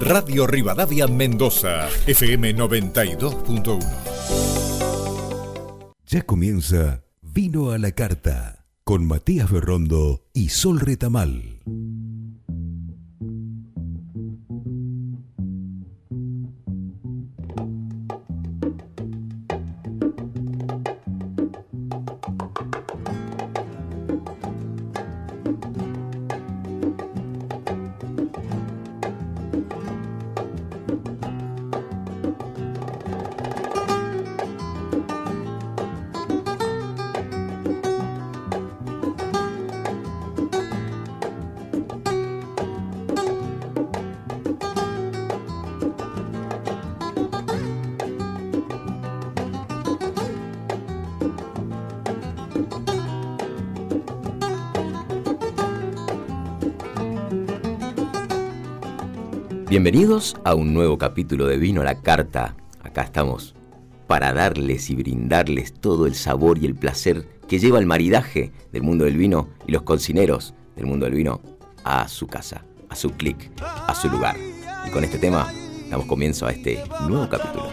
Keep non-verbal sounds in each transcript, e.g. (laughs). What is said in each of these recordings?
Radio Rivadavia Mendoza, FM 92.1. Ya comienza Vino a la Carta con Matías Berrondo y Sol Retamal. Bienvenidos a un nuevo capítulo de Vino a la Carta. Acá estamos para darles y brindarles todo el sabor y el placer que lleva el maridaje del mundo del vino y los cocineros del mundo del vino a su casa, a su clic, a su lugar. Y con este tema damos comienzo a este nuevo capítulo.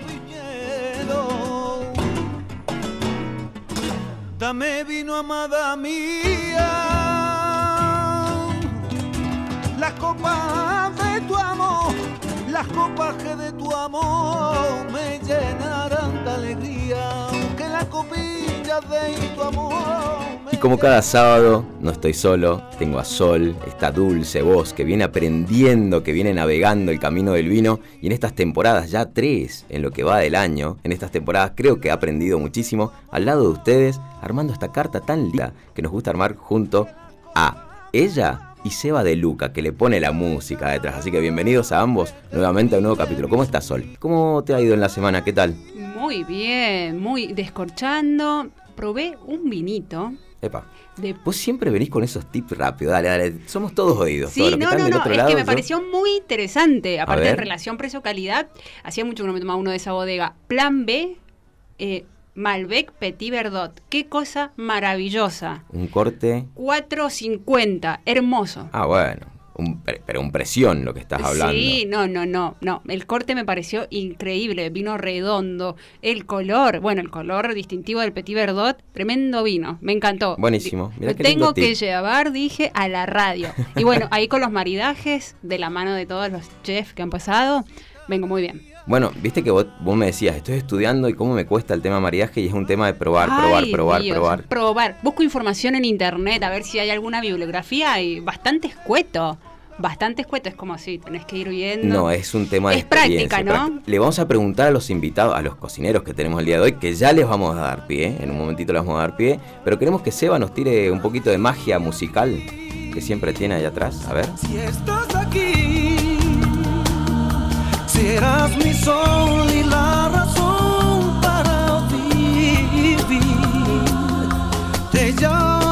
Dame vino, amada mía, la las copas de tu amor me llenarán de alegría, que la copilla de tu amor. Y como cada sábado, no estoy solo, tengo a Sol, esta dulce voz que viene aprendiendo, que viene navegando el camino del vino y en estas temporadas, ya tres en lo que va del año, en estas temporadas creo que ha aprendido muchísimo al lado de ustedes, armando esta carta tan linda que nos gusta armar junto a ella y Seba de Luca, que le pone la música detrás. Así que bienvenidos a ambos nuevamente a un nuevo capítulo. ¿Cómo estás, Sol? ¿Cómo te ha ido en la semana? ¿Qué tal? Muy bien, muy descorchando. Probé un vinito. Epa. Vos siempre venís con esos tips rápidos. Dale, dale. Somos todos oídos. Sí, no, no, no. es que me pareció muy interesante. Aparte de relación precio-calidad, hacía mucho que no me tomaba uno de esa bodega. Plan B, eh, Malbec Petit Verdot. Qué cosa maravillosa. Un corte. 4.50, hermoso. Ah, bueno. pero un presión lo que estás hablando. Sí, no, no, no, no. El corte me pareció increíble, vino redondo, el color, bueno, el color distintivo del Petit Verdot, tremendo vino, me encantó. Buenísimo. lo tengo que llevar, dije, a la radio. Y bueno, ahí con los maridajes, de la mano de todos los chefs que han pasado, vengo muy bien. Bueno, viste que vos, me decías, estoy estudiando y cómo me cuesta el tema maridaje y es un tema de probar, probar, probar, probar. Probar. Busco información en internet a ver si hay alguna bibliografía y bastante escueto. Bastante escueto, es como si tenés que ir viendo. No, es un tema de Es práctica, ¿no? Le vamos a preguntar a los invitados, a los cocineros que tenemos el día de hoy, que ya les vamos a dar pie, en un momentito les vamos a dar pie, pero queremos que Seba nos tire un poquito de magia musical que siempre tiene ahí atrás. A ver. Si estás serás mi sol y la razón para vivir. Te llamaré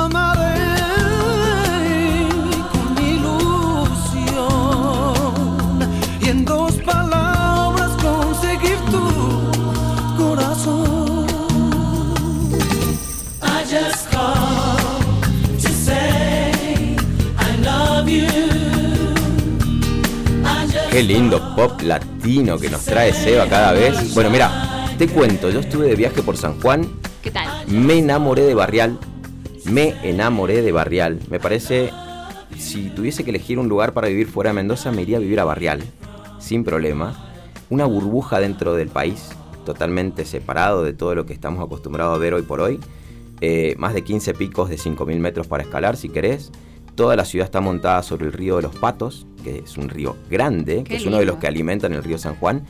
Qué lindo pop latino que nos trae Seba cada vez. Bueno, mira, te cuento, yo estuve de viaje por San Juan. ¿Qué tal? Me enamoré de Barrial. Me enamoré de Barrial. Me parece, si tuviese que elegir un lugar para vivir fuera de Mendoza, me iría a vivir a Barrial. Sin problema. Una burbuja dentro del país, totalmente separado de todo lo que estamos acostumbrados a ver hoy por hoy. Eh, más de 15 picos de 5.000 metros para escalar, si querés. Toda la ciudad está montada sobre el río de los Patos, que es un río grande, que es uno de los que alimentan el río San Juan,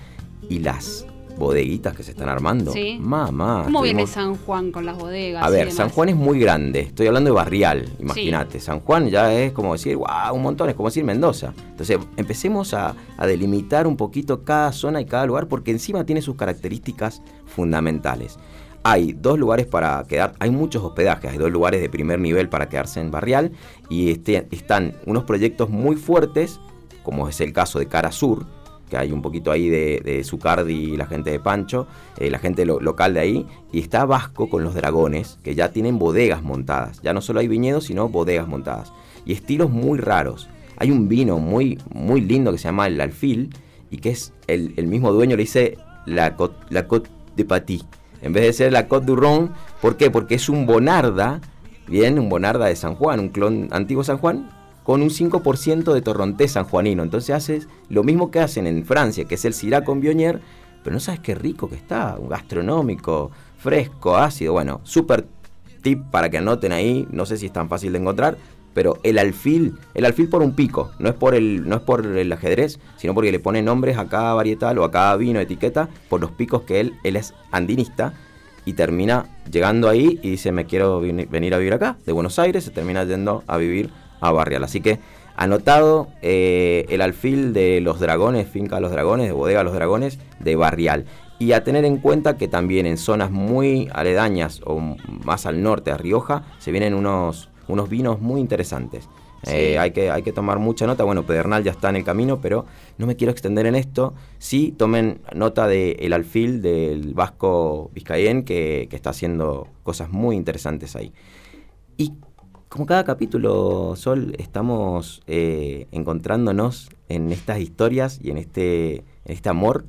y las bodeguitas que se están armando. Sí. Mamá. ¿Cómo viene San Juan con las bodegas? A ver, San Juan es muy grande. Estoy hablando de barrial, imagínate. San Juan ya es como decir, wow, un montón, es como decir Mendoza. Entonces, empecemos a, a, delimitar un poquito cada zona y cada lugar, porque encima tiene sus características fundamentales. Hay dos lugares para quedar, hay muchos hospedajes, hay dos lugares de primer nivel para quedarse en Barrial y este, están unos proyectos muy fuertes, como es el caso de Cara Sur, que hay un poquito ahí de, Zucardi y la gente de Pancho, eh, la gente local de ahí, y está Vasco con los dragones, que ya tienen bodegas montadas, ya no solo hay viñedos, sino bodegas montadas, y estilos muy raros. Hay un vino muy, muy lindo que se llama el alfil, y que es el, mismo dueño le dice la Côte, la de Paty. En vez de ser la Côte du Ron, ¿por qué? Porque es un Bonarda, bien, un Bonarda de San Juan, un clon antiguo San Juan, con un 5% de torrontés sanjuanino. Entonces haces lo mismo que hacen en Francia, que es el Syrah con Bionier, pero no sabes qué rico que está, un gastronómico, fresco, ácido, bueno, súper tip para que anoten ahí, no sé si es tan fácil de encontrar, pero el alfil, el alfil por un pico, no es por el, no es por el ajedrez, sino porque le pone nombres a cada varietal o a cada vino, etiqueta, por los picos que él, él es andinista y termina llegando ahí y dice me quiero venir a vivir acá, de Buenos Aires, se termina yendo a vivir a Barrial. Así que anotado eh, el alfil de los dragones, finca Los Dragones, de bodega Los Dragones, de Barrial. Y a tener en cuenta que también en zonas muy aledañas o más al norte, a Rioja, se vienen unos, unos vinos muy interesantes. Eh, hay, que, hay que tomar mucha nota. Bueno, Pedernal ya está en el camino, pero no me quiero extender en esto. Sí, tomen nota del alfil del Vasco Vizcayen, que, que, está haciendo cosas muy interesantes ahí. Y como cada capítulo, Sol, estamos eh, encontrándonos en estas historias y en este, en este amor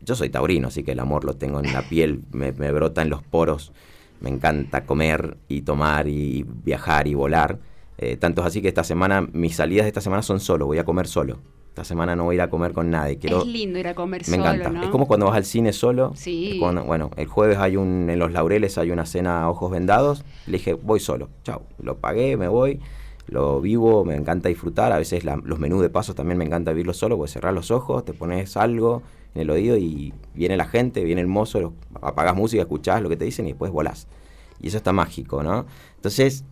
yo soy taurino, así que el amor lo tengo en la piel, me, brota en los poros. Me encanta comer y tomar y viajar y volar. Eh, tanto es así que esta semana, mis salidas de esta semana son solo, voy a comer solo. Esta semana no voy a ir a comer con nadie. Quiero, es lindo ir a comer me solo. Me encanta. Es como cuando vas al cine solo. Sí. bueno, el jueves hay un, en Los Laureles hay una cena a ojos vendados. Le dije, voy solo. Chao. Lo pagué, me voy lo vivo, me encanta disfrutar, a veces los menús de pasos también me encanta vivirlo solo, puedes cerrar los ojos, te pones algo, en el oído y viene la gente, viene el mozo, apagas música, escuchás lo que te dicen y después volás. Y eso está mágico, ¿no? Entonces,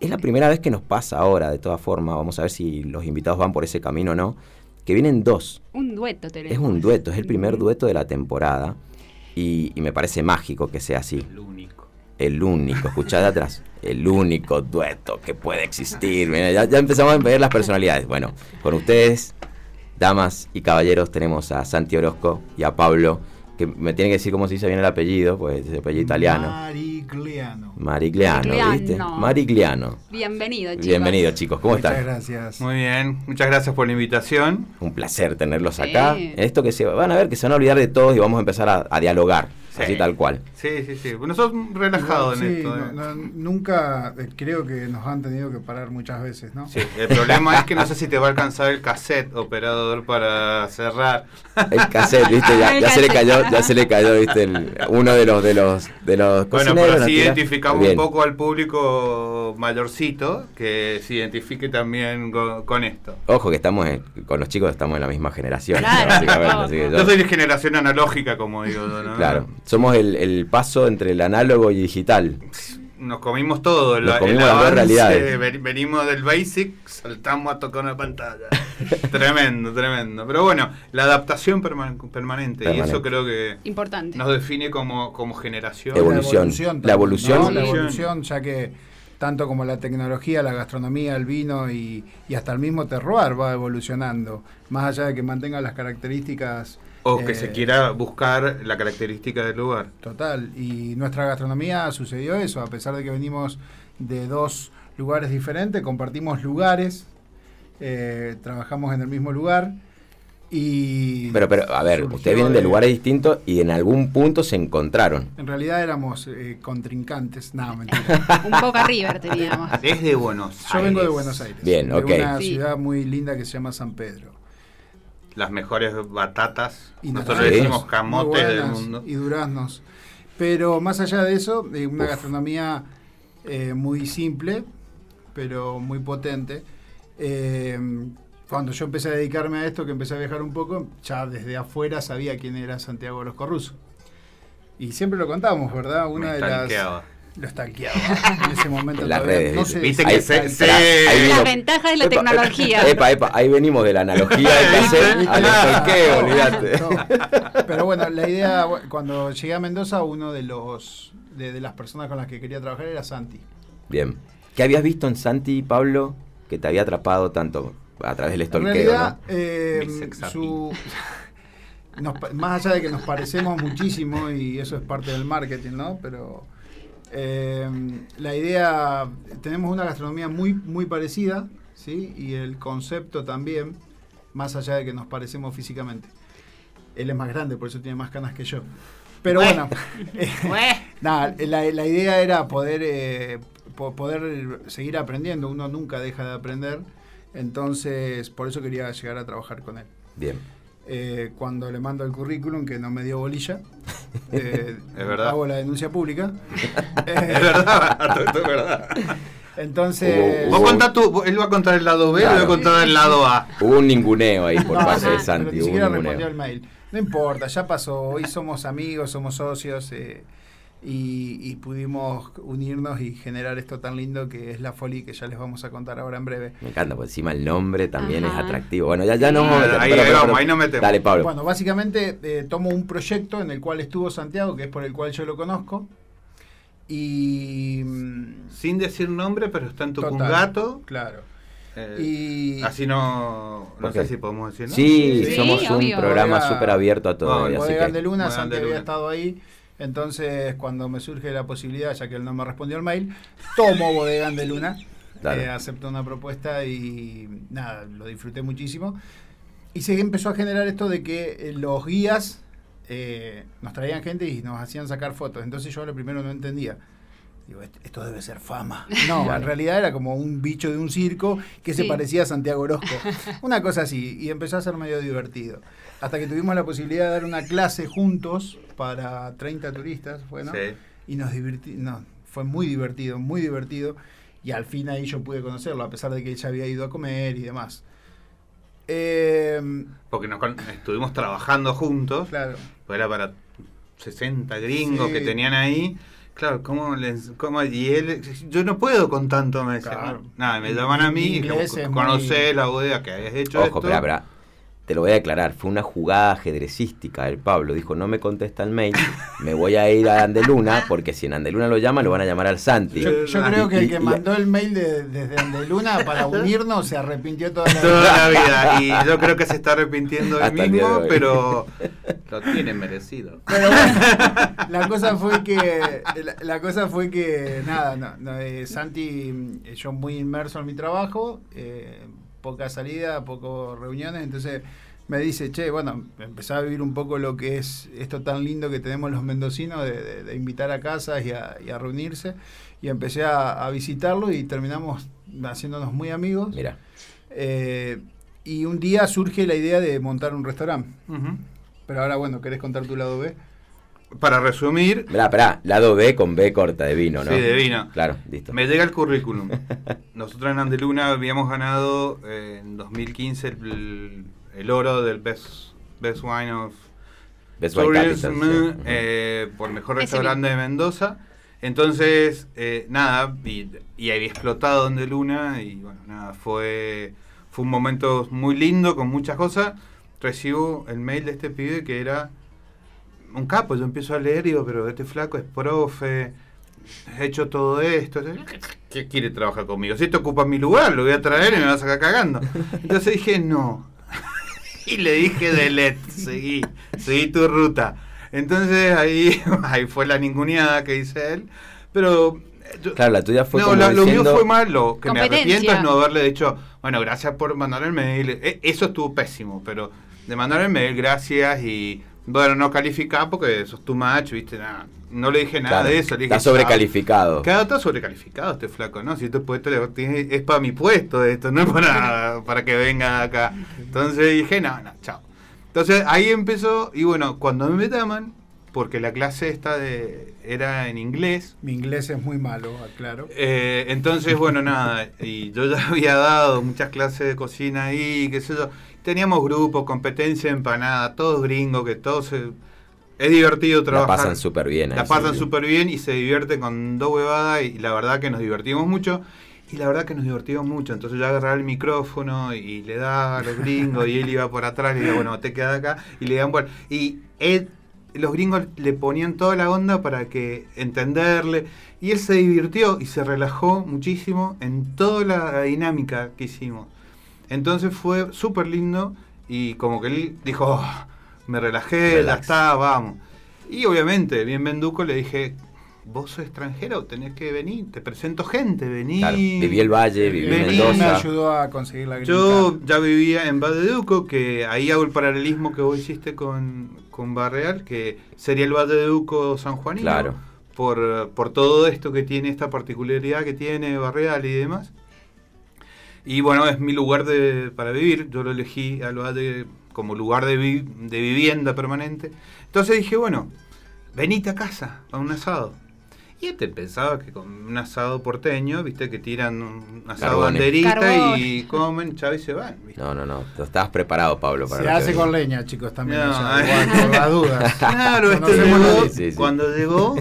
es la primera vez que nos pasa ahora, de todas formas, vamos a ver si los invitados van por ese camino o no, que vienen dos. Un dueto tenemos. Es un dueto, es el primer dueto de la temporada y, me parece mágico que sea así. El único. El único, escuchad de atrás, el único dueto que puede existir. ya, ya empezamos a ver las personalidades. Bueno, con ustedes, damas y caballeros, tenemos a Santi Orozco y a Pablo, que me tiene que decir cómo se dice bien el apellido, pues es el apellido italiano. Marigliano. Marigliano, ¿viste? Marigliano. Bienvenido, chicos. Bienvenido, chicos. ¿Cómo están? Muchas gracias. Muy bien, muchas gracias por la invitación. Un placer tenerlos acá. Esto que se van a ver que se van a olvidar de todos y vamos a empezar a dialogar. Así tal cual. Sí, sí, sí. Nosotros relajados en esto. ¿eh? nunca eh, creo que nos han tenido que parar muchas veces, ¿no? Sí, el problema es que no sé si te va a alcanzar el cassette operador para cerrar. El cassette, viste, ya, se le cayó, ya se le cayó, viste, uno de los de los de los Bueno, pero así identificamos un poco al público mayorcito que se identifique también con, esto. Ojo que estamos con los chicos estamos en la misma generación. Claro, yo, soy de generación analógica, como digo, ¿no? Claro. Somos el, el paso entre el análogo y digital nos comimos todo. Nos comimos las realidades. venimos del basic, saltamos a tocar una pantalla. (laughs) tremendo, tremendo. Pero bueno, la adaptación permanente, y eso creo que Importante. nos define como, como generación. Evolución. La evolución. La evolución, ya que tanto como la tecnología, la gastronomía, el vino y, y hasta el mismo terroir va evolucionando. Más allá de que mantenga las características o que se eh, quiera buscar la característica del lugar. Total, y nuestra gastronomía sucedió eso, a pesar de que venimos de dos lugares diferentes, compartimos lugares, eh, trabajamos en el mismo lugar. Y pero, pero, a ver, ustedes vienen de, lugares distintos y en algún punto se encontraron. En realidad éramos eh, contrincantes, no, (laughs) mentira. Un poco River teníamos. Desde Buenos Aires. Yo vengo de Buenos Aires. Bien, de una ciudad muy linda que se llama San Pedro las mejores batatas. Y Nosotros le decimos camotes del mundo. Y duraznos. Pero más allá de eso, una gastronomía eh, muy simple, pero muy potente. Eh, cuando yo empecé a dedicarme a esto, que empecé a viajar un poco, ya desde afuera sabía quién era Santiago Los Corruso. Y siempre lo contamos, ¿verdad? Una de las lo stalkeaba en ese momento. En (laughs) las redes. No Viste que se, La ventaja de la tecnología. Epa, epa, ahí venimos de la analogía de hacer al stalkeo, olvídate. Pero bueno, la idea, (laughs) cuando llegué a Mendoza, uno de los de, las personas con las que quería trabajar era Santi. Bien. ¿Qué habías visto en Santi, Pablo, que te había atrapado tanto a través del stalkeo? ¿no? eh, su, (laughs) más allá de que nos parecemos muchísimo y eso es parte del marketing, ¿no? Pero eh, la idea, tenemos una gastronomía muy, muy parecida, ¿sí? Y el concepto también. más allá de que nos parecemos físicamente. Él es más grande, por eso tiene más canas que yo. Pero bueno, (laughs) (laughs) nada, la, la, idea era poder, eh, poder seguir aprendiendo. Uno nunca deja de aprender. Entonces, por eso quería llegar a trabajar con él. Bien. Eh, cuando le mando el currículum, que no me dio bolilla, (laughs) eh, es verdad. hago la denuncia pública. (laughs) es verdad, es verdad. Entonces. él va a contar el lado B y yo voy a contar el lado A. Hubo un ninguneo ahí por parte de Santi. Pero ni siquiera respondió el mail. No importa, ya pasó. Hoy somos amigos, somos socios. Eh, y, pudimos unirnos y generar esto tan lindo que es la Foli que ya les vamos a contar ahora en breve. Me encanta, porque encima el nombre también es atractivo. Bueno, ya, ya no ahí, vamos, ahí no metemos. Dale, Pablo. Bueno, básicamente eh, tomo un proyecto en el cual estuvo Santiago, que es por el cual yo lo conozco. Y. Mm, Sin decir nombre, pero está en tu gato. Claro. Eh, y... Así no, no sé si podemos decirlo. Sí, somos un programa súper abierto a todo. Bueno, así de Luna, Santiago había estado ahí entonces, cuando me surge la posibilidad, ya que él no me respondió el mail, tomo Bodegan de Luna, eh, acepto una propuesta y nada, lo disfruté muchísimo. Y se empezó a generar esto de que eh, los guías eh, nos traían gente y nos hacían sacar fotos. Entonces yo lo primero no entendía. Digo, esto debe ser fama. No, (laughs) en realidad era como un bicho de un circo que se parecía a Santiago Orozco. (laughs) Una cosa así. Y empezó a ser medio divertido. Hasta que tuvimos la posibilidad de dar una clase juntos para 30 turistas, bueno, y nos divertimos, fue muy divertido, muy divertido, y al fin ahí yo pude conocerlo, a pesar de que ella había ido a comer y demás. Em, Porque nos, estuvimos trabajando juntos, claro. pues era para 60 gringos que tenían ahí. Claro, ¿cómo les, cómo, y él, yo no puedo con tanto, me Nada, me llaman a mí, conocer la bodega que habías hecho. Ojo, esto te lo voy a declarar, fue una jugada ajedrecística del Pablo. Dijo, no me contesta el mail, me voy a ir a Andeluna, porque si en Andeluna lo llama, lo van a llamar al Santi. Yo, creo que el que mandó el mail desde Andeluna para unirnos se arrepintió toda la vida. Toda la vida, y yo creo que se está arrepintiendo él mismo, pero lo tiene merecido. Pero bueno, la cosa fue que, la, cosa fue que, nada, no, eh, Santi, eh, yo muy inmerso en mi trabajo, eh, poca salida, pocos reuniones, entonces me dice, che, bueno, empecé a vivir un poco lo que es esto tan lindo que tenemos los mendocinos de, invitar a casas y a, reunirse, y empecé a, visitarlo y terminamos haciéndonos muy amigos. Mira. Eh, y un día surge la idea de montar un restaurante. Pero ahora, bueno, ¿querés contar tu lado B? Para resumir. Esperá, esperá, lado B con B corta de vino, ¿no? Sí, de vino. Claro, listo. Me llega el currículum. (laughs) Nosotros en Andeluna habíamos ganado eh, en 2015 el, oro del Best, Best Wine of Best Tourism eh, por mejor restaurante de Mendoza. Entonces, eh, nada, y, y, había explotado Andeluna y bueno, nada, fue, fue un momento muy lindo con muchas cosas. Recibo el mail de este pibe que era un capo, yo empiezo a leer y digo, pero este flaco es profe, he hecho todo esto. ¿Qué quiere trabajar conmigo? Si esto ocupa mi lugar, lo voy a traer y me va a sacar cagando. Entonces dije, no. (laughs) y le dije, delete, seguí, seguí tu ruta. Entonces ahí, (laughs) ahí fue la ninguneada que hice él. Pero claro, la tuya fue no, lo, mío fue malo. Que me arrepiento es no haberle dicho, bueno, gracias por mandar el mail. E, eso estuvo pésimo, pero de mandar el mail, gracias y bueno, no calificaba porque sos tu macho, ¿viste? no le dije nada de eso. Le está sobrecalificado. Claro, está sobrecalificado este flaco, ¿no? Si este puesto es para mi puesto esto, no es para, (laughs) para que venga acá. Entonces dije, no, no, chao. Entonces ahí empezó, y bueno, cuando me llaman, porque la clase esta de, era en inglés. Mi inglés es muy malo, claro. Eh, entonces, bueno, nada, y yo ya (laughs) había dado muchas clases de cocina ahí, qué sé yo teníamos grupos, competencia empanada, todos gringos, que todos es divertido trabajar. La pasan súper bien. La pasan súper bien y se divierten con dos huevadas y la verdad que nos divertimos mucho. Y la verdad que nos divertimos mucho. Entonces yo agarraba el micrófono y le daba a los gringos y él iba por atrás y le decía, bueno, te quedas acá. Y le daban Y él, los gringos le ponían toda la onda para que entenderle. Y él se divirtió y se relajó muchísimo en toda la dinámica que hicimos. Entonces fue súper lindo y como que él dijo, oh, me relajé, ya está, vamos. Y obviamente, bien Benduco le dije, vos sos extranjero, tenés que venir, te presento gente, vení. viví el Valle, viví en Mendoza. me ayudó a conseguir la Yo ya vivía en Valle de Duco, que ahí hago el paralelismo que vos hiciste con, con Barreal, que sería el Valle de Duco San Juanino. Claro. Por, por todo esto que tiene, esta particularidad que tiene Barreal y demás. Y bueno, es mi lugar de, para vivir. Yo lo elegí al Valle como lugar de, de vivienda permanente. Entonces dije, bueno, venite a casa a un asado. Y este pensaba que con un asado porteño, viste, que tiran un asado banderita y comen, chavo y se van. No, no, no. Tú estabas preparado, Pablo. Para se hace con leña, chicos, también. No, por las dudas. (laughs) Claro, este llegó, cuando llegó,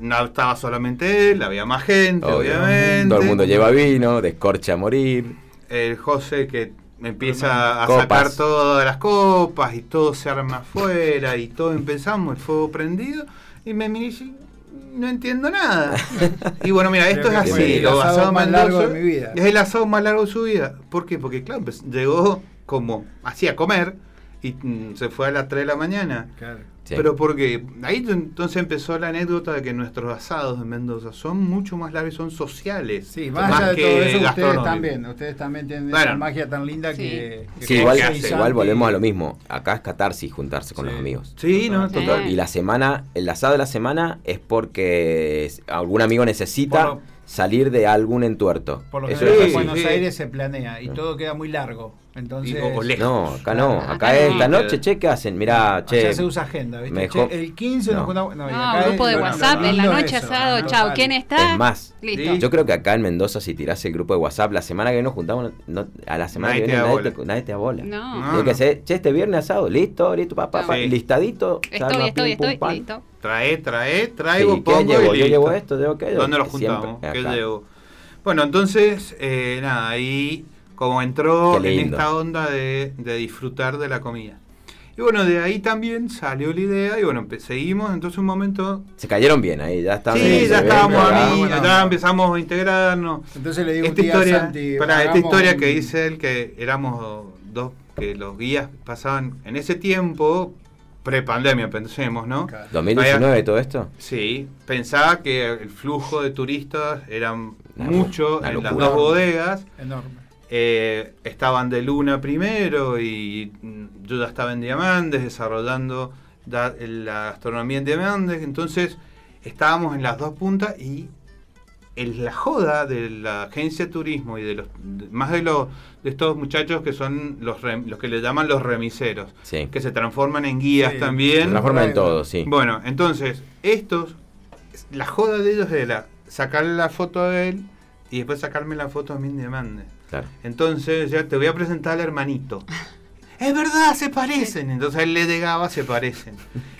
no estaba solamente él, había más gente, obviamente. Todo el mundo lleva vino, descorcha a morir. El José que empieza a sacar todas las copas y todo se arma afuera y todo empezamos, el fuego prendido. Y me dice, no entiendo nada. (laughs) y bueno, mira, esto es así. lo asado más largo de mi vida. Es el asado más largo de su vida. ¿Por qué? Porque, claro, pues, llegó como hacía comer y mm, se fue a las 3 de la mañana. Claro. Pero porque ahí entonces empezó la anécdota de que nuestros asados en Mendoza son mucho más largos y son sociales. Sí, más, allá de todo eso, ustedes también, ustedes también tienen esa magia tan linda que, Sí, igual, igual volvemos a lo mismo. Acá es catarsis juntarse con los amigos. Sí, no, total. Y la semana, el asado de la semana es porque algún amigo necesita salir de algún entuerto. Por lo que en Buenos Aires se planea y todo queda muy largo. Entonces, no, acá no, acá es esta noche, che, ¿qué hacen? Mirá, che. Ya se usa agenda, ¿viste? el 15 no. nos juntamos. No, no grupo de WhatsApp, en la noche asado, chao, ¿quién está? Es más, Listo. yo creo que acá en Mendoza, si tirás el grupo de WhatsApp, la semana que nos juntamos, a la semana que viene nadie te, nadie te abola. No. Tiene que ser, che, este viernes asado, listo, listo, papá, pa, listadito. Estoy, estoy, estoy, listo. Trae, trae, traigo, sí, pongo llevo? Yo llevo esto, ¿de qué? ¿Dónde lo juntamos? ¿Qué llevo? Bueno, entonces, eh, nada, ahí como entró en esta onda de, disfrutar de la comida. Y bueno, de ahí también salió la idea y bueno, seguimos, entonces un momento... Se cayeron bien ahí, ya estaban... Sí, ya estábamos ahí, ya empezamos a integrarnos. Entonces le digo esta historia, para esta historia que dice él que éramos dos, que los guías pasaban en ese tiempo, pre-pandemia, pensemos, ¿no? ¿2019 todo esto? Sí, pensaba que el flujo de turistas era mucho en las dos bodegas. Enorme. Eh, estaban de Luna primero y yo ya estaba en Diamantes desarrollando la gastronomía en Diamantes, entonces estábamos en las dos puntas y en la joda de la agencia de turismo y de los más de los de estos muchachos que son los los que le llaman los remiseros, que se transforman en guías también. Se transforman en todo, sí. Bueno, entonces estos la joda de ellos era sacarle la foto a él y después sacarme la foto a mí en Diamantes. Entonces ya te voy a presentar al hermanito. (laughs) es verdad, se parecen. Entonces él le negaba, se parecen.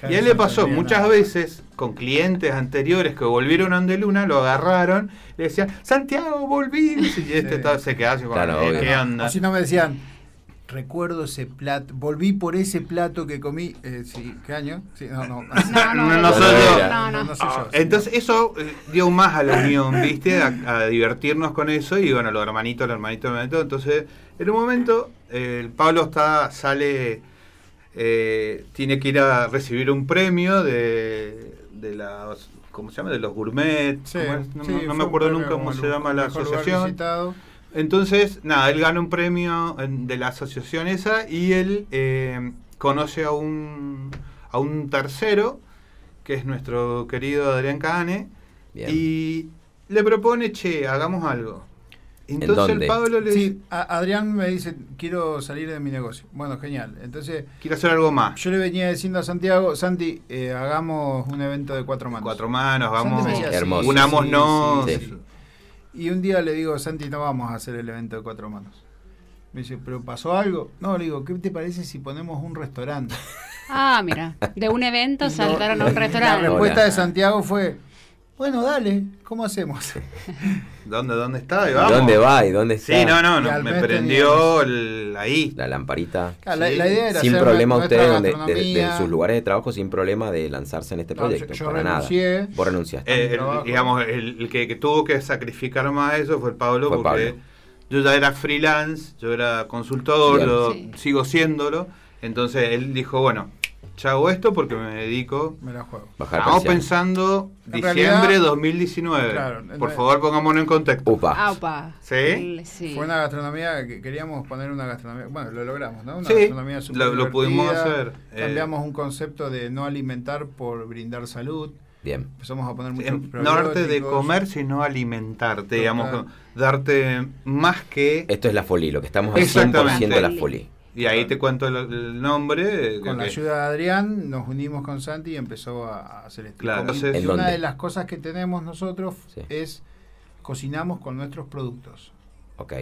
y a él le pasó muchas veces con clientes anteriores que volvieron a Andeluna, lo agarraron, le decían, Santiago, volví. Y este se quedaba así con ¿qué onda? Así no me decían, recuerdo ese plato, volví por ese plato que comí, eh, sí, ¿qué año? Sí, no, no, (laughs) no, no, no, soy yo. Entonces eso eh, dio más a la unión, ¿viste? A, divertirnos con eso y bueno, los hermanitos, los hermanitos, los hermanitos. Entonces, en un momento, el Pablo está, sale, eh, tiene que ir a recibir un premio de, de las, ¿cómo se llama? De los gourmets. no, me acuerdo nunca cómo se llama la asociación. Entonces, nada, él gana un premio de la asociación esa y él eh, conoce a un, a un tercero, que es nuestro querido Adrián Cane, y le propone, che, hagamos algo. Entonces el Pablo le dice... Adrián me dice, quiero salir de mi negocio. Bueno, genial. Entonces... Quiero hacer algo más. Yo le venía diciendo a Santiago, Santi, eh, hagamos un evento de cuatro manos. Cuatro manos, vamos, hermoso. Unámonos. Y un día le digo, Santi, no vamos a hacer el evento de cuatro manos. Me dice, ¿pero pasó algo? No, le digo, ¿qué te parece si ponemos un restaurante? Ah, mira, de un evento (laughs) saltaron a un restaurante. La respuesta de Santiago fue, bueno, dale, ¿cómo hacemos? (laughs) ¿Dónde, dónde está? ¿Dónde va y dónde está? Sí, no, no, no me prendió ahí. La lamparita. la, idea era sin problema ustedes de, sus lugares de trabajo, sin problema de lanzarse en este proyecto. yo, para renuncié, nada. Vos renunciaste. Eh, digamos, el, que, tuvo que sacrificar más eso fue el Pablo, porque yo ya era freelance, yo era consultor, yo sigo siéndolo. Entonces él dijo, bueno, ya hago esto porque me dedico. Me la juego. Estamos pensando diciembre 2019. Por favor, pongámonos en contexto. Upa. ¿Sí? Fue una gastronomía que queríamos poner una gastronomía. Bueno, lo logramos, ¿no? Una sí, gastronomía lo, lo, pudimos hacer. Eh. Cambiamos un concepto de no alimentar por brindar salud. Bien. Empezamos a poner mucho No darte de comer, sino alimentarte, digamos, darte más que... Esto es la folie, lo que estamos haciendo 100% la folie. Y ahí te cuento el, nombre. Con la ayuda de Adrián nos unimos con Santi y empezó a, hacer esto. Claro, y una de las cosas que tenemos nosotros es cocinamos con nuestros productos. Ok.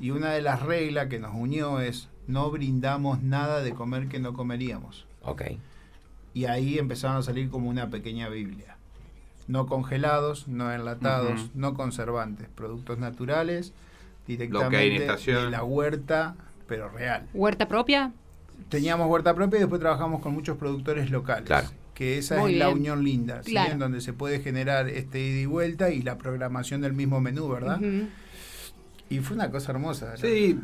Y una de las reglas que nos unió es no brindamos nada de comer que no comeríamos. Ok. Y ahí empezaron a salir como una pequeña Biblia. No congelados, no enlatados, no conservantes, productos naturales, directamente de la huerta pero real. ¿Huerta propia? Teníamos huerta propia y después trabajamos con muchos productores locales. Claro. Que esa es la unión linda, en donde se puede generar este ida y vuelta y la programación del mismo menú, ¿verdad? Y fue una cosa hermosa. Sí,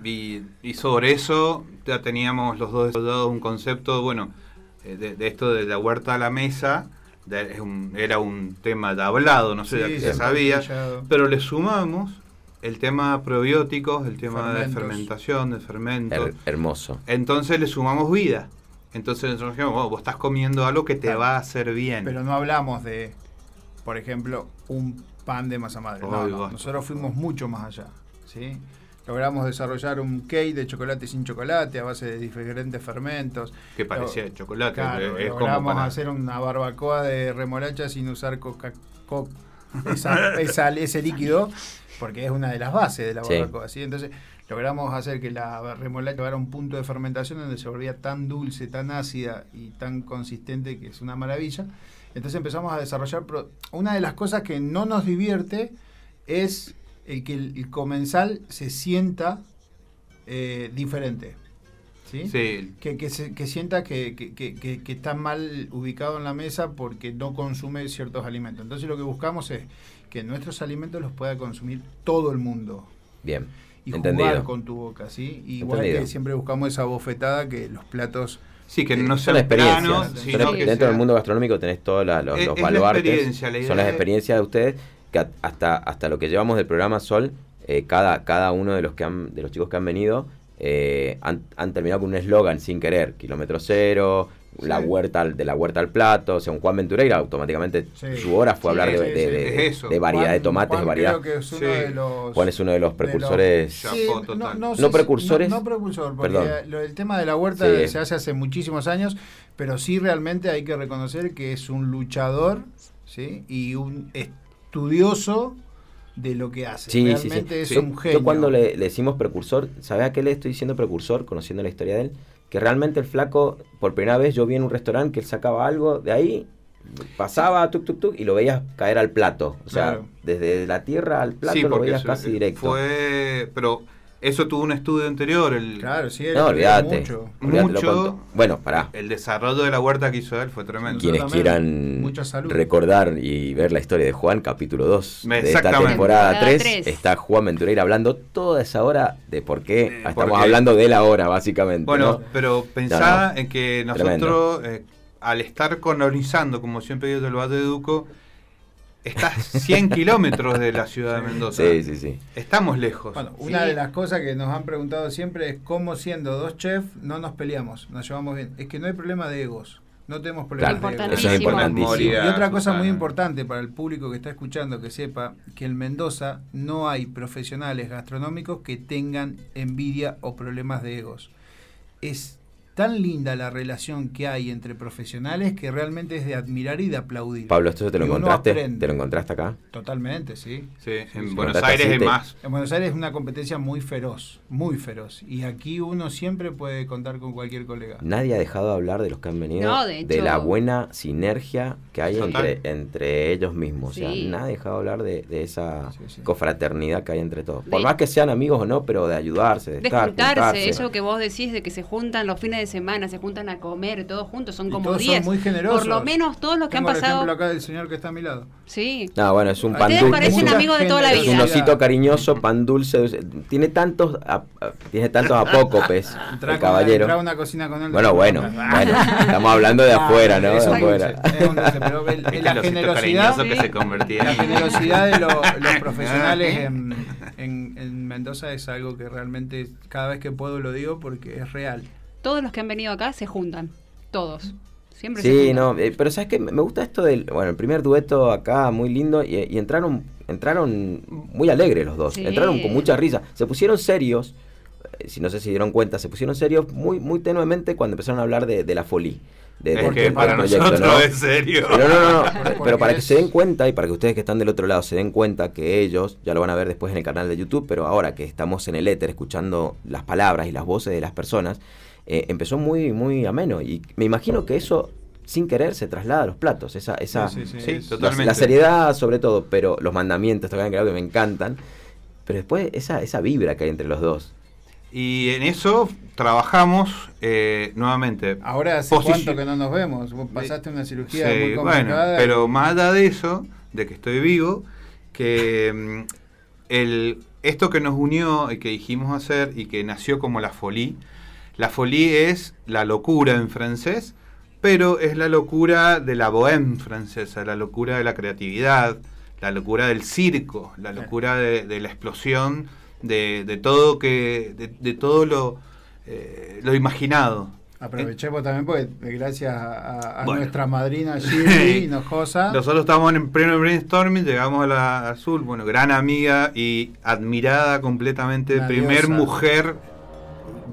y, sobre eso ya teníamos los dos dado un concepto, bueno, eh, de, esto de la huerta a la mesa, era un tema de hablado, no sé, si se sabía, pero le sumamos el tema probióticos, el tema de fermentación, de fermentos. hermoso. Entonces le sumamos vida. Entonces nosotros dijimos, vos estás comiendo algo que te va a hacer bien. Pero no hablamos de, por ejemplo, un pan de masa madre. Nosotros fuimos mucho más allá. ¿sí? Logramos desarrollar un cake de chocolate sin chocolate a base de diferentes fermentos. Que parecía chocolate. logramos hacer una barbacoa de remolacha sin usar coca, coca ese líquido porque es una de las bases de la barbacoa. Entonces logramos hacer que la remolacha llegara a un punto de fermentación donde se volvía tan dulce, tan ácida y tan consistente que es una maravilla. Entonces empezamos a desarrollar... Una de las cosas que no nos divierte es el que el, comensal se sienta eh, diferente. ¿sí? Que, que, que, sienta que, que, está mal ubicado en la mesa porque no consume ciertos alimentos. Entonces lo que buscamos es que nuestros alimentos los pueda consumir todo el mundo. Bien. Y jugar con tu boca, ¿sí? Igual que siempre buscamos esa bofetada que los platos Sí, que no son experiencias. dentro del mundo gastronómico tenés todos los, los baluartes. son las experiencias de ustedes que hasta hasta lo que llevamos del programa Sol, eh, cada cada uno de los que han, de los chicos que han venido eh, han, han, terminado con un eslogan sin querer, kilómetro cero, la huerta de la huerta al plato, o sea, un Juan Ventureira automáticamente su hora fue hablar de, de, variedad de tomates, de variedad. Juan es uno de los precursores. no, precursores. No, precursor, porque el tema de la huerta se hace hace muchísimos años, pero sí realmente hay que reconocer que es un luchador, ¿sí? Y un estudioso de lo que hace. Sí, Realmente es un genio. Yo cuando le, le, decimos precursor, ¿sabe a qué le estoy diciendo precursor? Conociendo la historia de él que realmente el flaco, por primera vez yo vi en un restaurante que él sacaba algo de ahí, pasaba, tuk, tuk, tuk, y lo veías caer al plato. O sea, desde la tierra al plato lo veías casi directo. Fue, pero eso tuvo un estudio anterior. El, claro, sí, no, olvídate. Mucho. mucho bueno, pará. El desarrollo de la huerta que hizo él fue tremendo. Quienes quieran recordar y ver la historia de Juan, capítulo 2 de esta temporada 3, está Juan Ventureira hablando toda esa hora de por qué estamos hablando de la hora, básicamente. Bueno, pero pensá en que nosotros, eh, al estar colonizando, como siempre digo, el Valle de Duco, Estás 100 (laughs) kilómetros de la ciudad de Mendoza. Sí, sí, sí. Estamos lejos. Bueno, una de las cosas que nos han preguntado siempre es cómo siendo dos chefs no nos peleamos, nos llevamos bien. Es que no hay problema de egos. No tenemos problema de egos. Eso es importantísimo. Y otra cosa muy importante para el público que está escuchando que sepa que en Mendoza no hay profesionales gastronómicos que tengan envidia o problemas de egos. Es tan linda la relación que hay entre profesionales que realmente es de admirar y de aplaudir. Pablo, ¿esto te lo encontraste? ¿Te lo encontraste acá? Totalmente, sí. Sí, en Buenos Aires es más. En Buenos Aires es una competencia muy feroz, muy feroz. Y aquí uno siempre puede contar con cualquier colega. Nadie ha dejado de hablar de los que han venido, de, la buena sinergia que hay entre, entre ellos mismos. O sea, nadie ha dejado de hablar de, esa cofraternidad que hay entre todos. Por más que sean amigos o no, pero de ayudarse, de, de juntarse, eso que vos decís de que se juntan los fines de de semana, se juntan a comer todos juntos, son como 10. Son muy generosos. Por lo menos todos los que han pasado. El ejemplo acá del señor que está a mi lado. Sí. No, bueno, es un pan dulce. parecen amigos de toda la vida. Es un osito cariñoso, pan dulce. Tiene tantos, tiene tantos apócopes, (laughs) el caballero. una cocina con él. Bueno, bueno, (laughs) bueno. Estamos hablando de afuera, ¿no? De afuera. Es un dulce, pero (laughs) la generosidad, que se convertía la generosidad de los profesionales en, en, en Mendoza es algo que realmente cada vez que puedo lo digo porque es real. Todos los que han venido acá se juntan, todos. Siempre sí, no, eh, pero sabes que me gusta esto del, bueno, el primer dueto acá muy lindo y, entraron, entraron muy alegres los dos, entraron con mucha risa, se pusieron serios, eh, si no sé si dieron cuenta, se pusieron serios muy, muy tenuemente cuando empezaron a hablar de, la folie. De, porque para nosotros ¿no? es serio. Pero no, no, no. (laughs) pero para que se den cuenta y para que ustedes que están del otro lado se den cuenta que ellos, ya lo van a ver después en el canal de YouTube, pero ahora que estamos en el éter escuchando las palabras y las voces de las personas, eh, empezó muy, muy ameno. Y me imagino que eso, sin querer, se traslada a los platos. Esa, esa, totalmente. La, seriedad, sobre todo, pero los mandamientos que que me encantan. Pero después, esa, esa vibra que hay entre los dos. Y en eso trabajamos eh, nuevamente. Ahora hace cuánto que no nos vemos. Vos pasaste una cirugía muy complicada. Bueno, pero más allá de eso, de que estoy vivo, que mm, el, esto que nos unió y que dijimos hacer y que nació como la folie, la folie es la locura en francés, pero es la locura de la bohème francesa, la locura de la creatividad, la locura del circo, la locura de, la explosión de, todo que de, todo lo, eh, lo imaginado. Aprovechemos también porque gracias a, nuestra madrina (laughs) Shirley Hinojosa. Nosotros estamos en pleno brainstorming, llegamos a la Azul, bueno, gran amiga y admirada completamente, primer mujer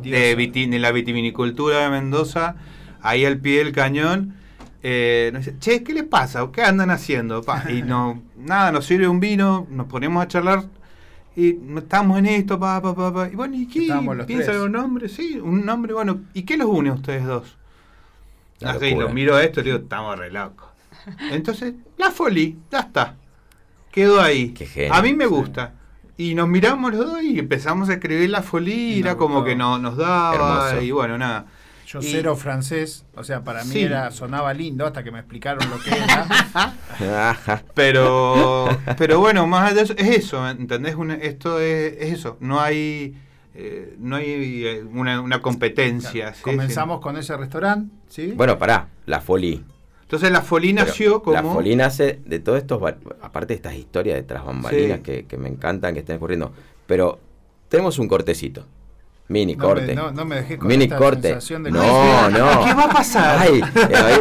de, la vitivinicultura de Mendoza, ahí al pie del cañón. Eh, nos dice, che, ¿qué les pasa? ¿Qué andan haciendo? y no, (laughs) nada, nos sirve un vino, nos ponemos a charlar y estamos en esto, pa, pa, pa, Y bueno, ¿y qué? ¿Piensa un nombre? Sí, un nombre, bueno, ¿y qué los une a ustedes dos? Así, lo miro a esto y digo, estamos re locos. Entonces, la folie, ya está. Quedó ahí. a mí me gusta. Y nos miramos los dos y empezamos a escribir la folía, como que no, nos daba, y bueno, nada. Yo cero francés, o sea, para mí era, sonaba lindo hasta que me explicaron lo que era. (laughs) pero, pero bueno, más allá de eso, es eso, ¿entendés? esto es, eso, no hay... Eh, no hay eh, una, competencia. comenzamos con ese restaurante, ¿sí? Bueno, pará, la folie. Entonces la Folí nació como... La Folí nace de todo esto, aparte de estas historias de tras bambalinas que, me encantan, que están ocurriendo. Pero tenemos un cortecito. Mini corte. no, no, me dejé con Mini corte. no, no. ¿Qué va a pasar? Ay,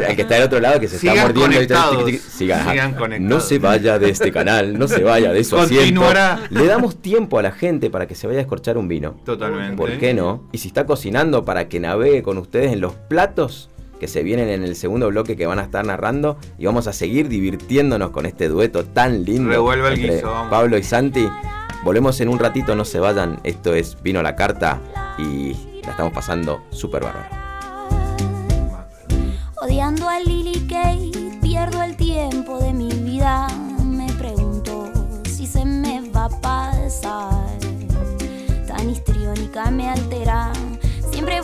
el que está del otro lado que se está mordiendo. y Sigan, Sigan conectados. No se vaya de este canal, no se vaya de su asiento. Le damos tiempo a la gente para que se vaya a escorchar un vino. Totalmente. ¿Por qué no? Y si está cocinando para que navegue con ustedes en los platos que se vienen en el segundo bloque que van a estar narrando y vamos a seguir divirtiéndonos con este dueto tan lindo entre Pablo y Santi. Volvemos en un ratito, no se vayan. Esto es Vino la Carta y la estamos pasando súper bárbaro. Odiando a Lily Kate, pierdo el tiempo de mi vida. Me pregunto si se me va a pasar. Tan histriónica me altera siempre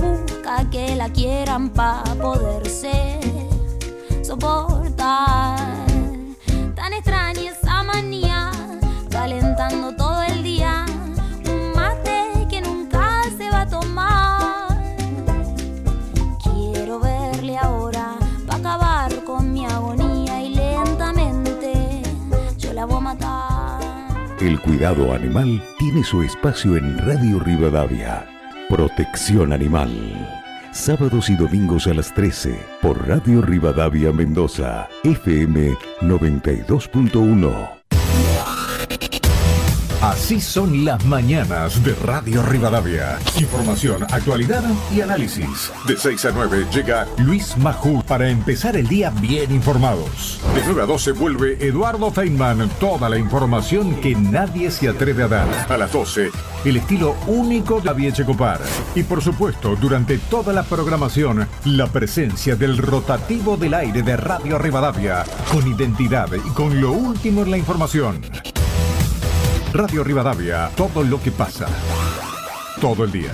busca que la quieran para poderse soportar. Tan extraña esa manía, calentando todo el día, un mate que nunca se va a tomar. Quiero verle ahora para acabar con mi agonía y lentamente yo la voy a matar. El cuidado animal tiene su espacio en Radio Rivadavia Protección Animal. Sábados y domingos a las 13 por Radio Rivadavia Mendoza, FM 92.1. Así son las mañanas de Radio Rivadavia. Información, actualidad y análisis. De 6 a 9 llega Luis Majú para empezar el día bien informados. De 9 a 12 vuelve Eduardo Feynman. Toda la información que nadie se atreve a dar. A las 12, el estilo único de Javier Checopar. Y por supuesto, durante toda la programación, la presencia del rotativo del aire de Radio Rivadavia. Con identidad y con lo último en la información. Radio Rivadavia, todo lo que pasa. Todo el día.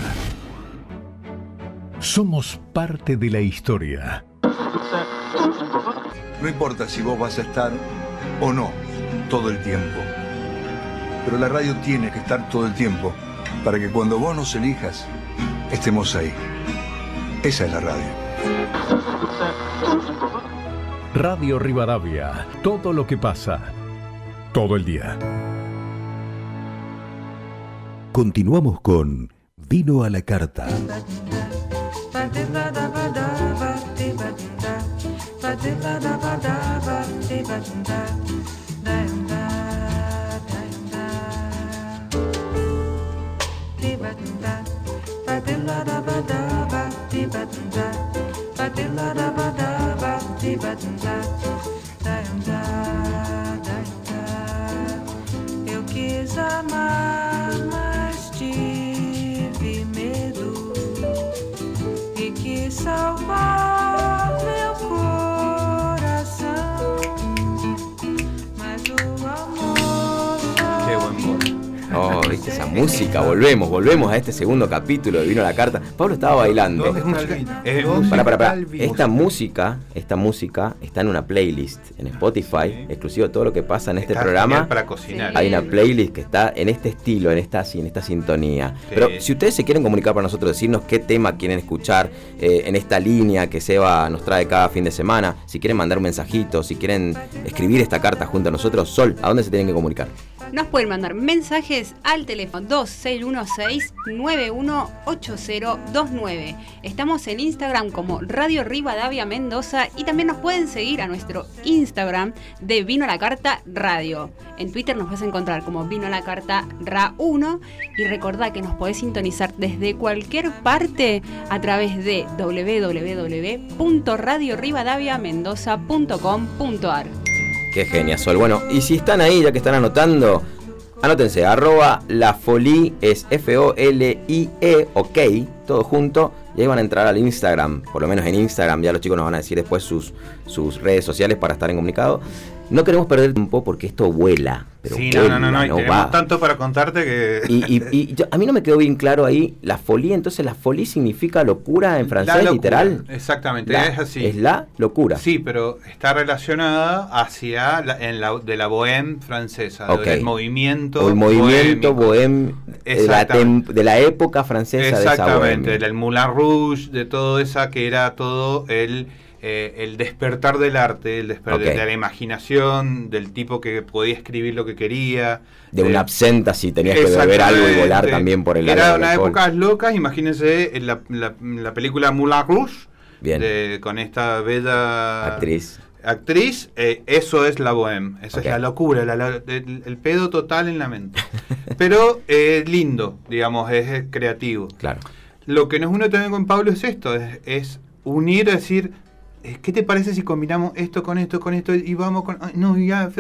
Somos parte de la historia. No importa si vos vas a estar o no todo el tiempo, pero la radio tiene que estar todo el tiempo para que cuando vos nos elijas, estemos ahí. Esa es la radio. Radio Rivadavia, todo lo que pasa, todo el día. Continuamos con Vino a la Carta. Esa música, volvemos, volvemos a este segundo capítulo de Vino a la Carta. Pablo estaba bailando. Para, para, para. Esta música, esta música está en una playlist en Spotify, exclusivo de todo lo que pasa en este programa. Para cocinar. Hay una playlist que está en este estilo, en esta, en esta sintonía. Pero si ustedes se quieren comunicar para nosotros, decirnos qué tema quieren escuchar eh, en esta línea que Seba nos trae cada fin de semana, si quieren mandar un mensajito, si quieren escribir esta carta junto a nosotros, Sol, ¿a dónde se tienen que comunicar? Nos pueden mandar mensajes al teléfono 2616-918029. Estamos en Instagram como Radio Rivadavia Mendoza y también nos pueden seguir a nuestro Instagram de Vino a la Carta Radio. En Twitter nos vas a encontrar como Vino a la Carta Ra1 y recordá que nos podés sintonizar desde cualquier parte a través de www.radiorivadaviamendoza.com.ar. Qué genial, Sol. Bueno, y si están ahí, ya que están anotando, anótense, arroba la folie es F-O-L-I-E, ok, todo junto, y ahí van a entrar al Instagram, por lo menos en Instagram, ya los chicos nos van a decir después sus, sus redes sociales para estar en comunicado. No queremos perder tiempo porque esto vuela. Pero sí, no, no, no, no, y tanto para contarte que... Y, (laughs) a mí no me quedó bien claro ahí la folie, entonces la folie significa locura en francés, literal. Exactamente, es así. Es la locura. Sí, pero está relacionada hacia la, en la, de la bohème francesa, del movimiento. O el movimiento bohème de la, de la, época francesa. Exactamente, de del Moulin Rouge, de todo esa que era todo el eh, el despertar del arte, el despertar de la imaginación, del tipo que podía escribir lo que quería. De, una absenta si tenías que beber algo y volar también por el Era una época loca, imagínense la, la, película Moulin Rouge, con esta bella actriz. Actriz, eh, eso es la bohème, eso es la locura, el, pedo total en la mente. Pero eh, lindo, digamos, es, creativo. Claro. Lo que nos une también con Pablo es esto, es, es unir, decir, eh, ¿qué te parece si combinamos esto con esto, con esto y vamos con... No, ya,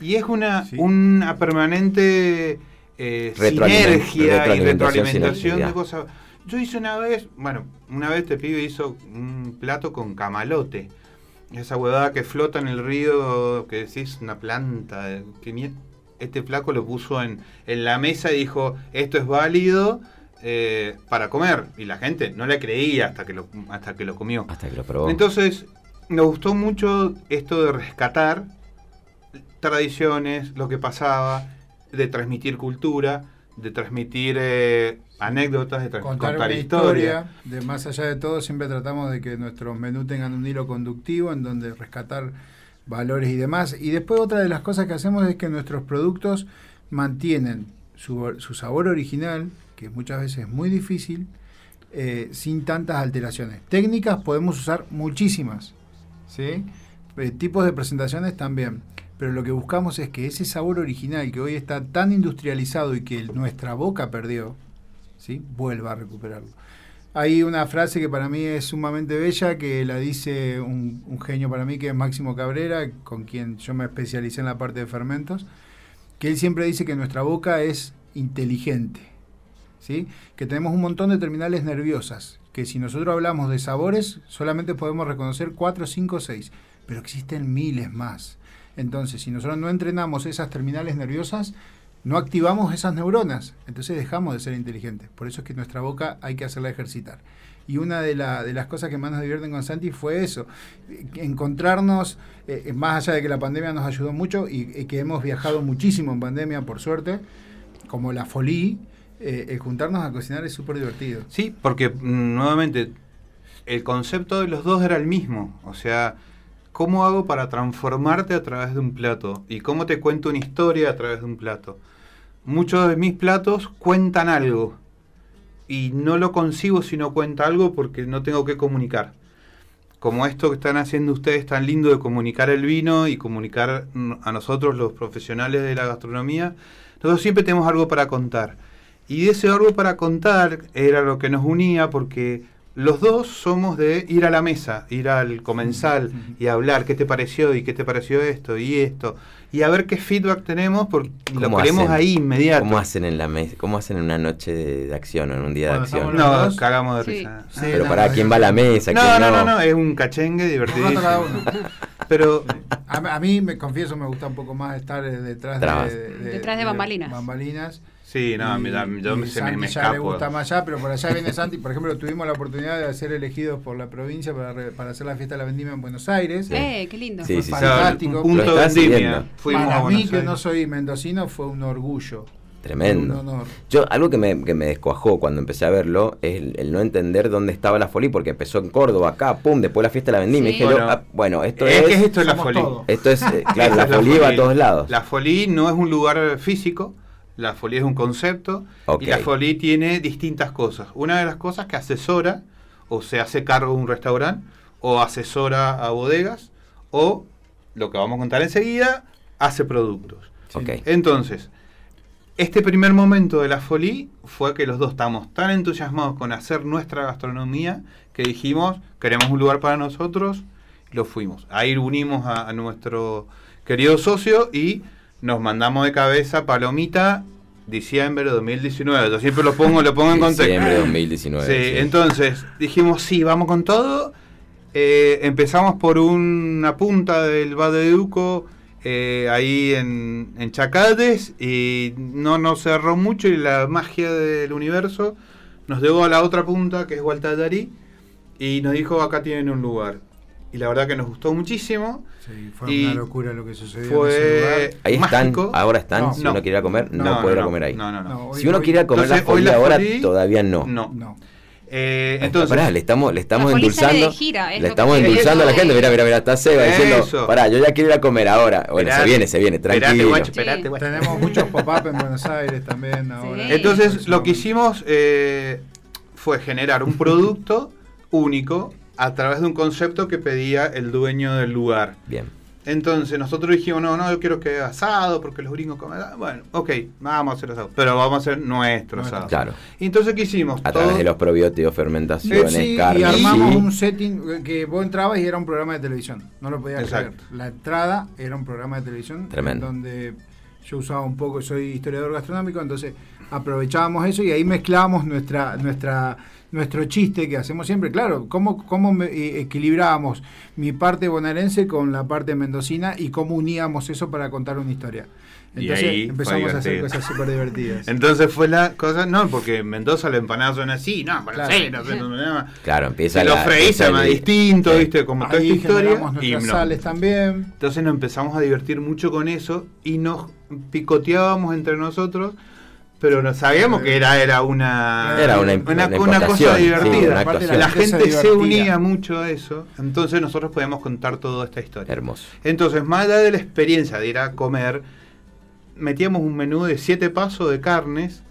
y es una, una permanente eh, sinergia y retroalimentación de cosas. Yo hice una vez, bueno, una vez este pibe hizo un plato con camalote. Esa huevada que flota en el río, que decís una planta. Que este flaco lo puso en, en la mesa y dijo, esto es válido eh, para comer. Y la gente no le creía hasta que, lo, hasta que lo comió. Hasta que lo probó. Entonces, me gustó mucho esto de rescatar tradiciones, lo que pasaba, de transmitir cultura, de transmitir eh, anécdotas, de contar, historia. De más allá de todo, siempre tratamos de que nuestros menús tengan un hilo conductivo en donde rescatar valores y demás. Y después otra de las cosas que hacemos es que nuestros productos mantienen su, su sabor original, que muchas veces es muy difícil, eh, sin tantas alteraciones. Técnicas podemos usar muchísimas, ¿sí? Eh, tipos de presentaciones también, pero lo que buscamos es que ese sabor original que hoy está tan industrializado y que nuestra boca perdió, ¿sí? vuelva a recuperarlo. Hay una frase que para mí es sumamente bella, que la dice un, un genio para mí, que es Máximo Cabrera, con quien yo me especialicé en la parte de fermentos, que él siempre dice que nuestra boca es inteligente que tenemos un montón de terminales nerviosas, que si nosotros hablamos de sabores, solamente podemos reconocer 4, 5, 6, pero existen miles más. Entonces, si nosotros no entrenamos esas terminales nerviosas, no activamos esas neuronas, entonces dejamos de ser inteligentes. Por eso es que nuestra boca hay que hacerla ejercitar. y una de, de las cosas que más nos divierten con Santi fue eso, encontrarnos, eh, más allá de que la pandemia nos ayudó mucho y, que hemos viajado muchísimo en pandemia, por suerte, como la Folí, eh, juntarnos a cocinar es súper divertido. Sí, porque mm, nuevamente el concepto de los dos era el mismo, o sea, ¿cómo hago para transformarte a través de un plato? ¿Y cómo te cuento una historia a través de un plato? Muchos de mis platos cuentan algo y no lo consigo si no cuenta algo porque no tengo que comunicar. Como esto que están haciendo ustedes tan lindo de comunicar el vino y comunicar a nosotros los profesionales de la gastronomía, nosotros siempre tenemos algo para contar. Y ese algo para contar era lo que nos unía porque los dos somos de ir a la mesa, ir al comensal y hablar qué te pareció y qué te pareció esto y esto y a ver qué feedback tenemos porque lo queremos ahí inmediato. ¿Cómo hacen en la mesa? ¿Cómo hacen en una noche de, acción o en un día de acción? No, cagamos de risa. pero para quién va a la mesa, no, no, no, no, es un cachengue divertidísimo. (laughs) pero a, mí me confieso me gusta un poco más estar detrás de, detrás de bambalinas. bambalinas Sí, no, yo me, se me, ya le gusta más allá, pero por allá viene Santi. Por ejemplo, tuvimos la oportunidad de ser elegidos por la provincia para, para hacer la fiesta de la vendimia en Buenos Aires. Eh, qué lindo. Sí, sí, fantástico. un punto de vendimia. Para mí, que no soy mendocino, fue un orgullo. Tremendo. Un honor. Yo, algo que me, que me descuajó cuando empecé a verlo es el, no entender dónde estaba la folí, porque empezó en Córdoba, acá, pum, después la fiesta de la vendimia. dije, bueno, ah, bueno, esto es. es esto es la folí. Esto es, eh, claro, la folí va a todos lados. La folí no es un lugar físico la Folí es un concepto y la Folí tiene distintas cosas. Una de las cosas que asesora o se hace cargo de un restaurante o asesora a bodegas o, lo que vamos a contar enseguida, hace productos. Entonces, este primer momento de la Folí fue que los dos estamos tan entusiasmados con hacer nuestra gastronomía que dijimos, queremos un lugar para nosotros, y lo fuimos. Ahí unimos a nuestro querido socio y nos mandamos de cabeza Palomita diciembre de 2019. Yo siempre lo pongo, lo pongo en contexto. Diciembre de 2019. Sí, entonces dijimos, sí, vamos con todo. Eh, empezamos por una punta del Valle de Duco, eh, ahí en, en, Chacades, y no nos cerró mucho y la magia del universo nos llevó a la otra punta, que es Gualtallarí, y nos dijo, acá tienen un lugar y la verdad que nos gustó muchísimo. Sí, fue una locura lo que sucedió. Fue ahí están, ahora están. si uno quiere ir a comer, no, puede ir a comer ahí. si uno quiere ir a comer la folía ahora, todavía no. No. Eh, entonces, pará, le estamos, le estamos endulzando. le estamos endulzando a la gente. Mira, mira, mira, está Seba diciendo, pará, yo ya quiero ir a comer ahora. Bueno, se viene, se viene, tranquilo. Tenemos muchos pop-up en Buenos Aires también ahora. Entonces, lo que hicimos eh, fue generar un producto (laughs) único a través de un concepto que pedía el dueño del lugar. Bien. Entonces nosotros dijimos, no, no, yo quiero que asado, porque los gringos comen. Bueno, ok, vamos a hacer asado. Pero vamos a hacer nuestro asado. Claro. Y entonces, ¿qué hicimos? A través de los probióticos, fermentaciones, sí, Y armamos un setting que vos entrabas y era un programa de televisión. No lo podías creer. La entrada era un programa de televisión. Tremendo. Donde yo usaba un poco, soy historiador gastronómico, entonces aprovechábamos eso y ahí mezclábamos nuestra, nuestra nuestro chiste que hacemos siempre, claro, cómo, cómo eh, equilibrábamos mi parte bonaerense con la parte mendocina y cómo uníamos eso para contar una historia. Entonces empezamos a hacer cosas súper divertidas. (laughs) Entonces fue la cosa, no, porque en Mendoza la empanada suena así, no, claro, sí, no, no, claro, empieza Lo freí se llama distinto, ¿viste? Como toda esta historia. Y sales también. Entonces nos empezamos a divertir mucho con eso y nos picoteábamos entre nosotros pero no sabíamos que era, era una, era una, una, cosa divertida. la gente se unía mucho a eso, entonces nosotros podíamos contar toda esta historia. Hermoso. Entonces, más allá de la experiencia de ir a comer, metíamos un menú de siete pasos de carnes.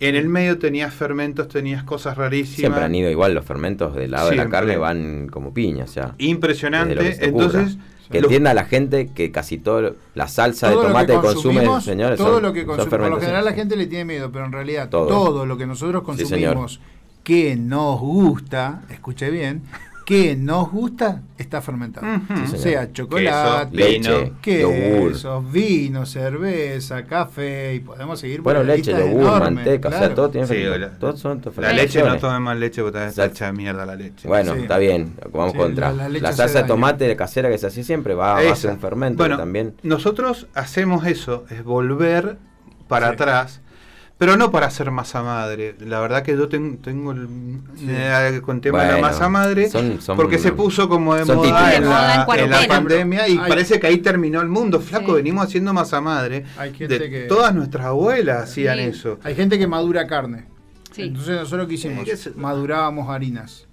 En el medio tenías fermentos, tenías cosas rarísimas. Siempre han ido igual, los fermentos del lado de la carne van como piña, o sea. Impresionante. Entonces, que entienda la gente que casi todo la salsa de tomate que consume señores todo lo que consume por lo general la gente le tiene miedo pero en realidad todo, lo que nosotros consumimos que nos gusta escuche bien que nos gusta está fermentado. sea chocolate, leche, queso, vino, cerveza, café y podemos seguir Bueno, leche, yogur, manteca, o sea, todo tiene sí, todos son La leche no tome más leche porque está hecha de mierda la leche. Bueno, está bien, vamos contra. La, salsa de tomate casera que se hace siempre va a ser un fermento bueno, también. Nosotros hacemos eso, es volver para atrás pero no para hacer masa madre. La verdad que yo tengo, el, con tema de la masa madre, porque se puso como de moda en la, pandemia y parece que ahí terminó el mundo. Flaco, venimos haciendo masa madre. Hay gente que... Todas nuestras abuelas hacían eso. Hay gente que madura carne. Entonces nosotros qué hicimos? Madurábamos harinas.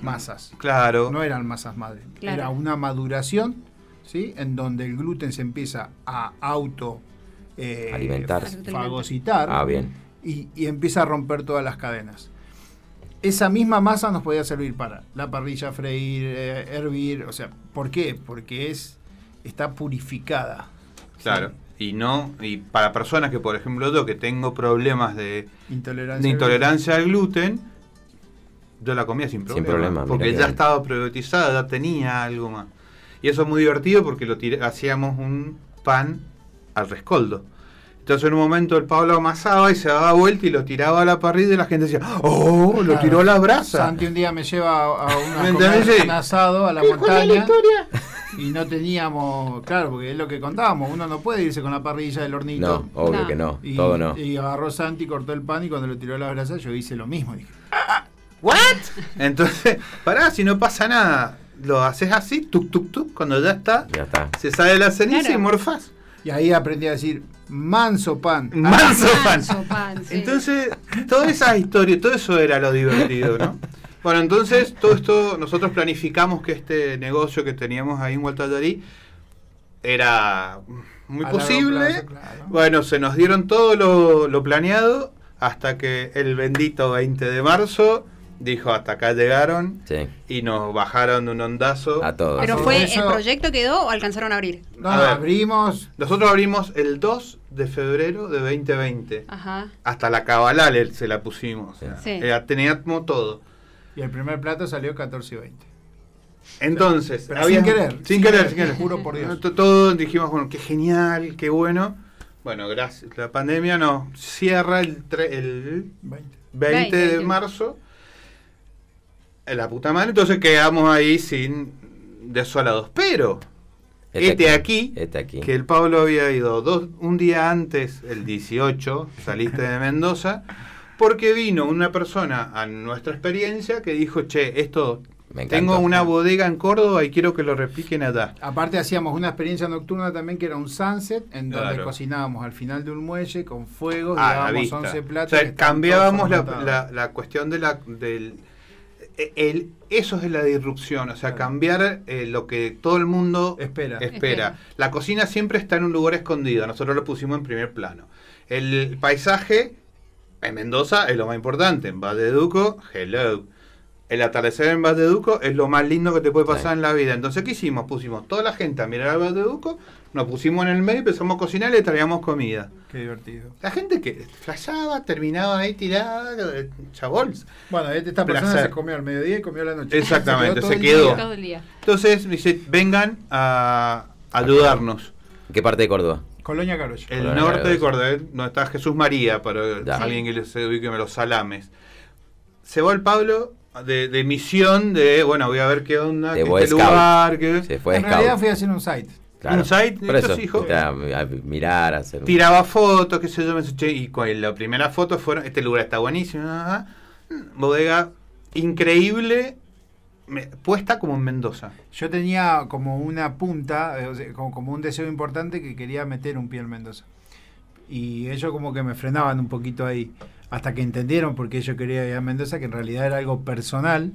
Masas. Claro. No eran masas madre. Era una maduración, ¿sí? En donde el gluten se empieza a auto eh, alimentar, fagocitar ah, bien. Y, empieza a romper todas las cadenas. Esa misma masa nos podía servir para la parrilla, freír, eh, hervir, o sea, ¿por qué? Porque es está purificada. Claro. Y no, y para personas que, por ejemplo, yo que tengo problemas de intolerancia, intolerancia al gluten, yo la comía sin problema. porque ya estaba prebiotizada, ya tenía algo más. Y eso es muy divertido porque lo hacíamos un pan al rescoldo. Entonces en un momento el Pablo amasaba y se daba vuelta y lo tiraba a la parrilla y la gente decía, ¡oh! Lo tiró a la brasa. Santi un día me lleva a, un asado a la montaña. y no teníamos, claro, porque es lo que contábamos, uno no puede irse con la parrilla del hornito. No, obvio que no, todo no. Y agarró Santi, cortó el pan y cuando lo tiró a la brasa yo hice lo mismo. Dije, ¿what? (laughs) Entonces, pará, si no pasa nada, lo haces así, tuk, tuk, tuk, cuando ya está, ya está. se sale la ceniza y morfás. Y ahí aprendí a decir manso pan. (laughs) Manso, pan. Entonces, toda esa historia, todo eso era lo divertido, ¿no? (laughs) Bueno, entonces todo esto, nosotros planificamos que este negocio que teníamos ahí en Hualtallarí era muy posible. Bueno, se nos dieron todo lo, lo planeado hasta que el bendito 20 de marzo dijo hasta acá llegaron y nos bajaron de un ondazo. A todos. ¿Pero fue el proyecto quedó o alcanzaron a abrir? No, abrimos. Nosotros abrimos el 2 de febrero de 2020. Hasta la cabalal se la pusimos. teníamos todo. Y el primer plato salió 14 y 20. Entonces, sin querer. Sin, querer, sin querer. Juro por Dios. Todos dijimos, bueno, qué genial, qué bueno. Bueno, gracias. La pandemia nos cierra el, el 20 de marzo la puta madre, entonces quedamos ahí sin desolados. Pero este, este aquí, este aquí, que el Pablo había ido dos, un día antes, el 18, saliste de (laughs) Mendoza, porque vino una persona a nuestra experiencia que dijo, che, esto tengo una bodega en Córdoba y quiero que lo repliquen allá. Aparte hacíamos una experiencia nocturna también que era un sunset en donde cocinábamos al final de un muelle con fuego, ah, y 11 platos. cambiábamos la, la, cuestión de la, del el, eso es la disrupción, o sea, cambiar eh, lo que todo el mundo espera. espera. La cocina siempre está en un lugar escondido, nosotros lo pusimos en primer plano. El paisaje en Mendoza es lo más importante, en Valle de Duco, hello. El atardecer en Duco es lo más lindo que te puede pasar en la vida. Entonces, ¿qué hicimos? Pusimos toda la gente a mirar al Duco, nos pusimos en el medio, empezamos a cocinar y le traíamos comida. Qué divertido. La gente que flashaba, terminaba ahí tirada, chabols. Bueno, esta persona se comió al mediodía y comió a la noche. (laughs) Exactamente, se quedó. Entonces dice, vengan a ayudarnos. ¿Qué parte de Córdoba? Colonia Carollo. El norte de Córdoba, donde está Jesús María, para alguien que se ubique los salames. Se va el Pablo de, misión de, bueno, voy a ver qué onda, qué este lugar. Que... Se fue en realidad fui a hacer un site. Un site, Por eso, a mirar, hacer... Tiraba fotos, qué sé yo, me y con la primera foto fueron, este lugar está buenísimo, bodega increíble, puesta como en Mendoza. Yo tenía como una punta, eh, como, un deseo importante que quería meter un pie en Mendoza. Y ellos como que me frenaban un poquito ahí, hasta que entendieron por qué yo quería ir a Mendoza, que en realidad era algo personal.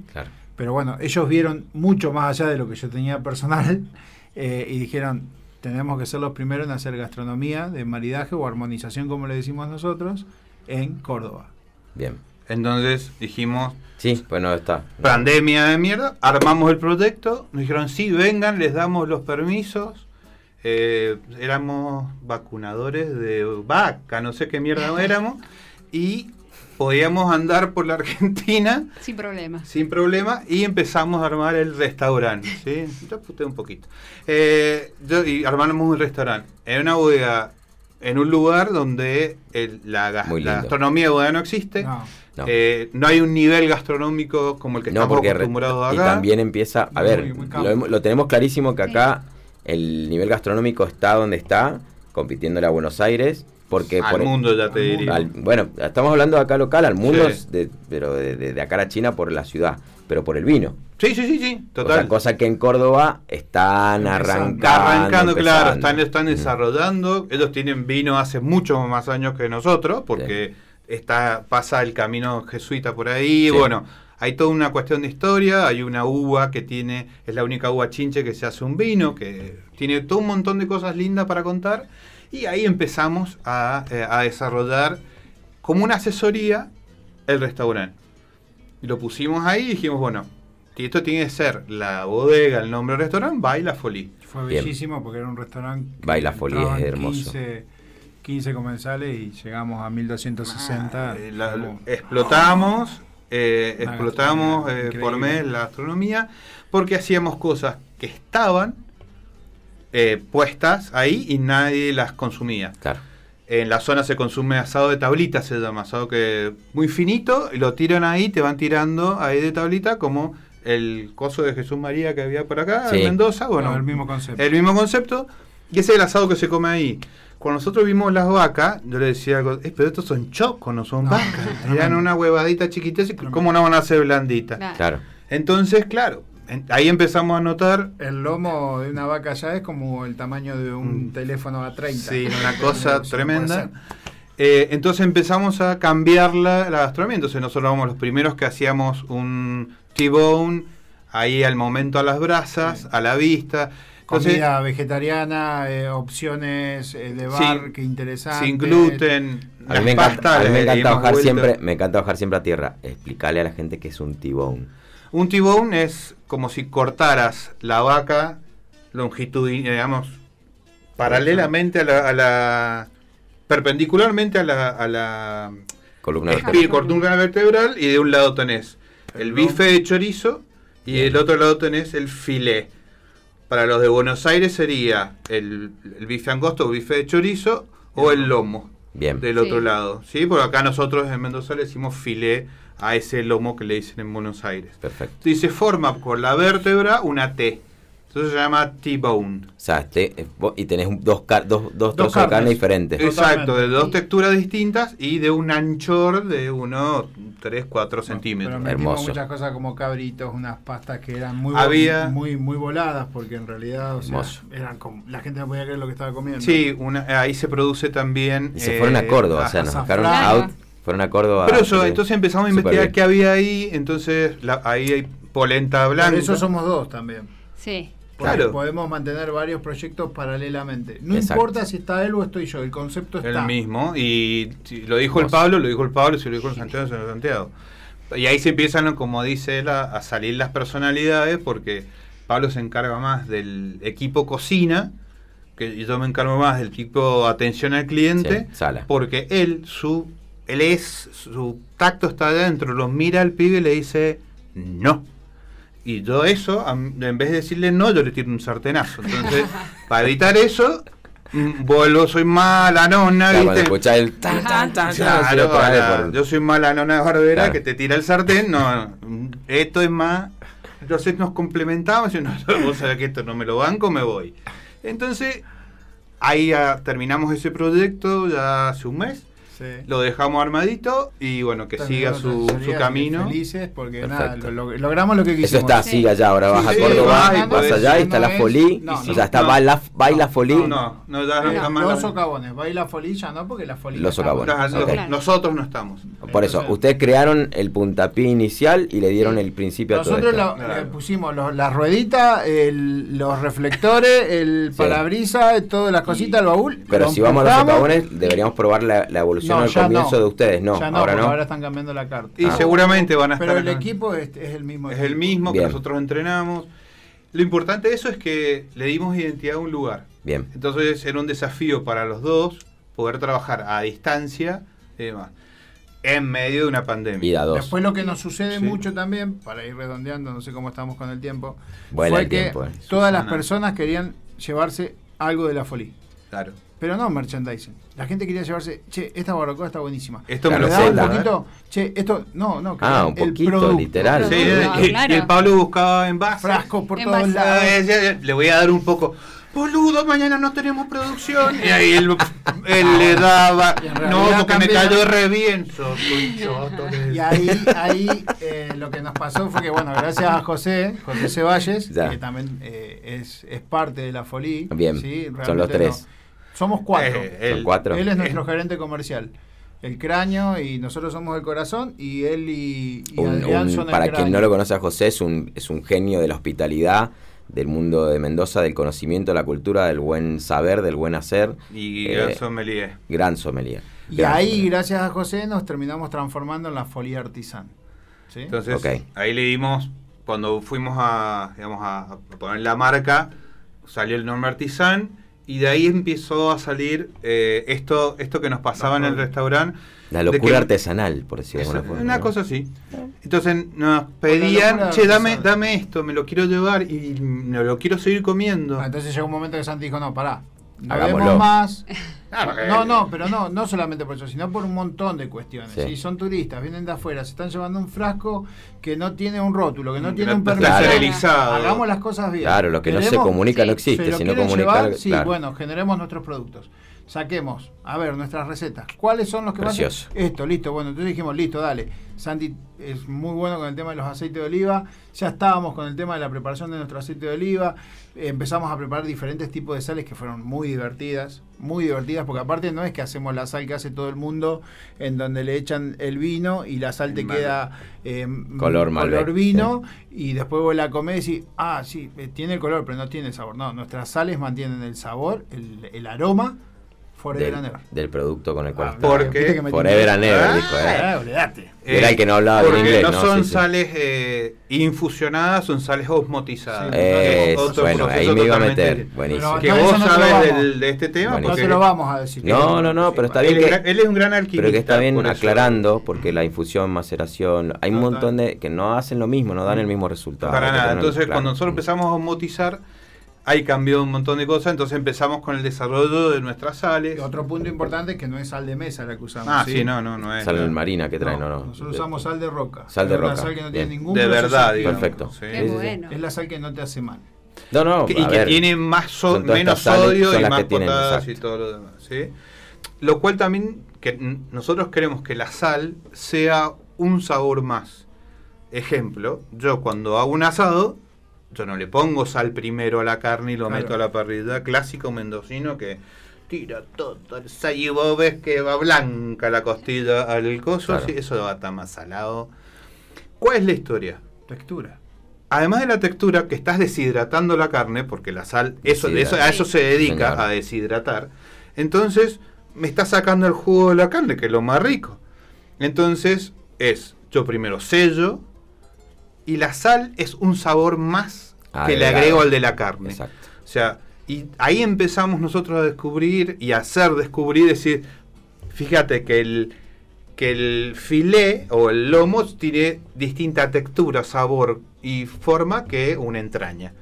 Pero bueno, ellos vieron mucho más allá de lo que yo tenía personal (laughs) eh, y dijeron, tenemos que ser los primeros en hacer gastronomía de maridaje o armonización, como le decimos nosotros, en Córdoba. Bien. Entonces dijimos, sí, bueno, está. Pandemia de mierda, armamos el proyecto, nos dijeron, sí, vengan, les damos los permisos. Eh, éramos vacunadores de vaca, no sé qué mierda éramos. (laughs) Y podíamos andar por la Argentina. Sin problema. Sin problema. Y empezamos a armar el restaurante. ¿sí? (laughs) Yo puté un poquito. Eh, y armamos un restaurante. En una bodega, en un lugar donde la, gastronomía de bodega no existe. No. Eh, no. hay un nivel gastronómico como el que estamos acostumbrados acá. Y también empieza, a ver, lo, tenemos clarísimo que acá el nivel gastronómico está donde está, compitiendo a Buenos Aires, Porque al mundo ya te diría. bueno, estamos hablando de acá local, al mundo, de, pero de, de, acá a China por la ciudad, pero por el vino. Sí, sí, sí, sí, total. Otra cosa que en Córdoba están arrancando. Arrancando, claro, están, están desarrollando. Ellos tienen vino hace muchos más años que nosotros, porque está pasa el camino jesuita por ahí. Bueno, hay toda una cuestión de historia. Hay una uva que tiene, es la única uva chinche que se hace un vino, que tiene todo un montón de cosas lindas para contar. Y ahí empezamos a, eh, a desarrollar como una asesoría el restaurante. Y lo pusimos ahí y dijimos, bueno, esto tiene que ser la bodega, el nombre del restaurante, Baila Folí. Fue bellísimo porque era un restaurante. Baila Folí es hermoso. 15, comensales y llegamos a 1260. Ah, eh, explotamos, eh, explotamos eh, por mes la astronomía porque hacíamos cosas que estaban puestas ahí y nadie las consumía. Claro. En la zona se consume asado de tablita, se llama asado que muy finito, y lo tiran ahí, te van tirando ahí de tablita como el coso de Jesús María que había por acá, en Mendoza, bueno, el mismo concepto. El mismo concepto, y ese es el asado que se come ahí. Cuando nosotros vimos las vacas, yo le decía, eh, pero estos son chocos, no son vacas. Eran una huevadita chiquita, ¿cómo no van a ser blanditas? Claro. Entonces, claro, ahí empezamos a notar... El lomo de una vaca ya es como el tamaño de un mm. teléfono a 30. Sí, una (laughs) cosa tremenda. Eh, entonces empezamos a cambiar la, la gastronomía. Entonces nosotros éramos los primeros que hacíamos un T-bone ahí al momento a las brasas, a la vista. Comida vegetariana, eh, opciones eh, de bar que interesantes. Sin gluten. A mí me encanta, me encanta bajar siempre, me encanta bajar siempre a tierra. Explicarle a la gente que es un T-bone. Un T-bone es como si cortaras la vaca longitud, digamos, paralelamente a la, a la perpendicularmente a la, a la columna, vertebral. vertebral y de un lado tenés el bife de chorizo y del otro lado tenés el filé. Para los de Buenos Aires sería el, bife angosto o bife de chorizo o el lomo. Bien. Del otro lado. ¿sí? Por acá nosotros en Mendoza le decimos filé a ese lomo que le dicen en Buenos Aires. Perfecto. Y se forma con la vértebra una T. Eso se llama T-bone. O sea, este, y tenés dos, dos, dos, trozos de carne diferentes. Exacto, de dos texturas distintas y de un anchor de unos 3, 4 centímetros. Pero Hermoso. muchas cosas como cabritos, unas pastas que eran muy, Había, muy, muy voladas porque en realidad o sea, eran como, la gente no podía creer lo que estaba comiendo. Sí, una, ahí se produce también... Y se fueron a Córdoba, o sea, nos sacaron out, fueron a Córdoba. Pero eso, entonces empezamos a investigar qué había ahí, entonces ahí hay polenta blanca. Por eso somos dos también. Sí. Claro. Podemos mantener varios proyectos paralelamente. No importa si está él o estoy yo, el concepto está. El mismo. Y si lo dijo el Pablo, lo dijo el Pablo, si lo dijo el Santiago, se lo Santiago. Y ahí se empiezan, como dice él, a, salir las personalidades, porque Pablo se encarga más del equipo cocina, que yo me encargo más del equipo atención al cliente, porque él, su, él es, su tacto está adentro, lo mira al pibe y le dice no y yo eso, en vez de decirle no, yo le tiro un sartenazo. Entonces, (laughs) para evitar eso, mm, vuelvo, soy mala nona, ¿viste? el tan, tan, tan, claro, yo soy mala nona de barbera que te tira el sartén, no, esto es más, entonces nos complementamos y no, (laughs) vos sabés que esto no me lo banco, me voy. Entonces, ahí ya terminamos ese proyecto ya hace un mes lo dejamos armadito y bueno, que siga su, su camino. Felices porque nada, logramos lo que quisimos. Eso está así allá, ahora vas a Córdoba, y vas allá y está la folí, o sea, está baila, baila folí. No, no, ya no está Los socavones, baila folí ya no, porque la folí Los socavones. Nosotros no estamos. Por eso, ustedes crearon el puntapié inicial y le dieron el principio a todo Nosotros le pusimos las rueditas, los reflectores, el parabrisa, todas las cositas, el baúl. Pero si vamos a los socavones, deberíamos probar la evolución no, al comienzo de ustedes, no. ahora no. Ahora están cambiando la carta. Y ah. seguramente van a estar. Pero el equipo es, el mismo. Es el mismo que nosotros entrenamos. Lo importante de eso es que le dimos identidad a un lugar. Bien. Entonces era un desafío para los dos poder trabajar a distancia y demás en medio de una pandemia. Después lo que nos sucede mucho también, para ir redondeando, no sé cómo estamos con el tiempo, fue que eh. todas las personas querían llevarse algo de la folie. Claro. Pero no merchandising. La gente quería llevarse, che, esta barbacoa está buenísima. Esto me lo da un poquito, che, esto, no, no, ah, un poquito, literal. Sí, y, el Pablo buscaba en base. Frascos por todos lados. Le voy a dar un poco. boludo, mañana no tenemos producción. Y ahí él, le daba, no, porque me cayó re bien. y ahí, ahí eh, lo que nos pasó fue que, bueno, gracias a José, José Ceballes, que también eh, es, es, parte de la Folí. Bien, son los tres. Somos cuatro. Eh, él, cuatro. él es nuestro gerente comercial el cráneo y nosotros somos el corazón y él y, Adrián son el Para quien no lo conoce a José, es un, es un genio de la hospitalidad, del mundo de Mendoza, del conocimiento, de la cultura, del buen saber, del buen hacer. Y gran eh, sommelier. Gran sommelier. Y ahí, gracias a José, nos terminamos transformando en la Folia Artisan. Entonces, ahí le dimos, cuando fuimos a, digamos, a, poner la marca, salió el nombre Artisan y de ahí empezó a salir eh, esto, esto que nos pasaba en el restaurante la locura artesanal, por decirlo de alguna forma. Una cosa así. Entonces nos pedían, che, dame, dame esto, me lo quiero llevar y me lo quiero seguir comiendo. Ah, entonces llegó un momento que Santi dijo, no, pará, vemos más. no, no, pero no, no solamente por eso, sino por un montón de cuestiones. Si son turistas, vienen de afuera, se están llevando un frasco que no tiene un rótulo, que no tiene un permiso. Hagamos las cosas bien. Claro, lo que no se comunica no existe. Si no comunica, sí, bueno, generemos nuestros productos saquemos, a ver, nuestras recetas. ¿Cuáles son los que más? Esto, listo. Bueno, entonces dijimos, listo, dale. Santi es muy bueno con el tema de los aceites de oliva. Ya estábamos con el tema de la preparación de nuestro aceite de oliva. Empezamos a preparar diferentes tipos de sales que fueron muy divertidas. Muy divertidas, porque aparte no es que hacemos la sal que hace todo el mundo, en donde le echan el vino y la sal te queda eh, color, color vino, y después vos la comés y, ah, sí, eh, tiene el color, pero no tiene el sabor. No, nuestras sales mantienen el sabor, el, el aroma Forever del, del producto con el cual ah, Porque Forever and Ever, ah, dijo, ¿eh? Era el que no hablaba bien inglés. No, no son sales eh, infusionadas, son sales osmotizadas. Sí, bueno, ahí me iba a meter. Buenísimo. Que vos sabes de este tema. No se lo vamos a decir. No, no, no, pero está bien. Él, que, él es un gran alquimista. Pero que está bien aclarando, porque la infusión, maceración, hay un montón de que no hacen lo mismo, no dan el mismo resultado. Para nada. Entonces, cuando nosotros empezamos a osmotizar Ahí cambió un montón de cosas, entonces empezamos con el desarrollo de nuestras sales. otro punto importante es que no es sal de mesa la que usamos. Ah, sí, no, no, no es. Sal marina que traen, no, no. Nosotros usamos sal de roca. Sal de roca. Una sal que no tiene ningún De verdad, digamos. Perfecto. bueno. Es la sal que no te hace mal. No, no, y que tiene más menos sodio y más potasio y todo lo demás. ¿sí? Lo cual también que nosotros queremos que la sal sea un sabor más. Ejemplo, yo cuando hago un asado, yo no le pongo sal primero a la carne y lo meto a la parrilla. Clásico mendocino que tira todo el sal y vos ves que va blanca la costilla al coso, eso va a estar más salado. ¿Cuál es la historia? Textura. Además de la textura, que estás deshidratando la carne, porque la sal, eso, eso a eso se dedica, a deshidratar. Entonces, me está sacando el jugo de la carne, que es lo más rico. Entonces, es, yo primero sello, y la sal es un sabor más que le agrego al de la carne. Exacto. O sea, y ahí empezamos nosotros a descubrir y a hacer descubrir, decir, fíjate que el, que el filé o el lomo tiene distinta textura, sabor y forma que una entraña.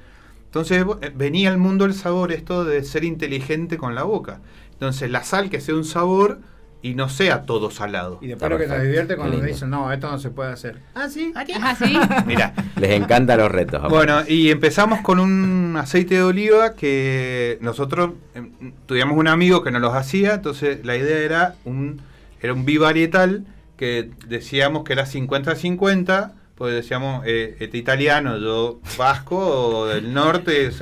Entonces eh, venía al mundo el sabor esto de ser inteligente con la boca. Entonces la sal que sea un sabor y no sea todo salado. Y después lo que nos divierte cuando nos dicen, no, esto no se puede hacer. Ah, sí. Ah, sí. (laughs) Mira. Les encantan los retos. Bueno, y empezamos con un aceite de oliva que nosotros em, tuvimos un amigo que nos los hacía, entonces la idea era un, era un bivarietal que decíamos que era 50-50 pues decíamos, eh, este italiano, yo vasco o del norte, (laughs)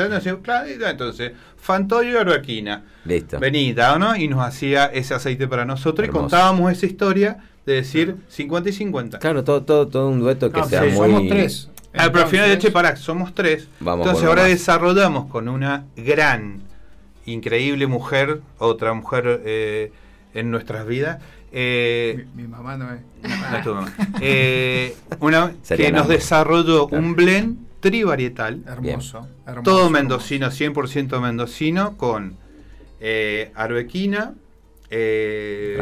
entonces, Fantoyo y Arbequina. Listo. Venida, ¿no? Y nos hacía ese aceite para nosotros y contábamos esa historia de decir 50 y 50. Claro, todo, todo, todo un dueto que ah, sea muy... Somos tres. Al ah, final de Che, pará, somos tres. Vamos entonces ahora desarrollamos con una gran, increíble mujer, otra mujer eh, en nuestras vidas, eh, mi, mamá no es. Eh, una (laughs) que nos desarrolló un blend trivarietal. Hermoso, todo mendocino, 100% mendocino, con eh, arbequina, eh,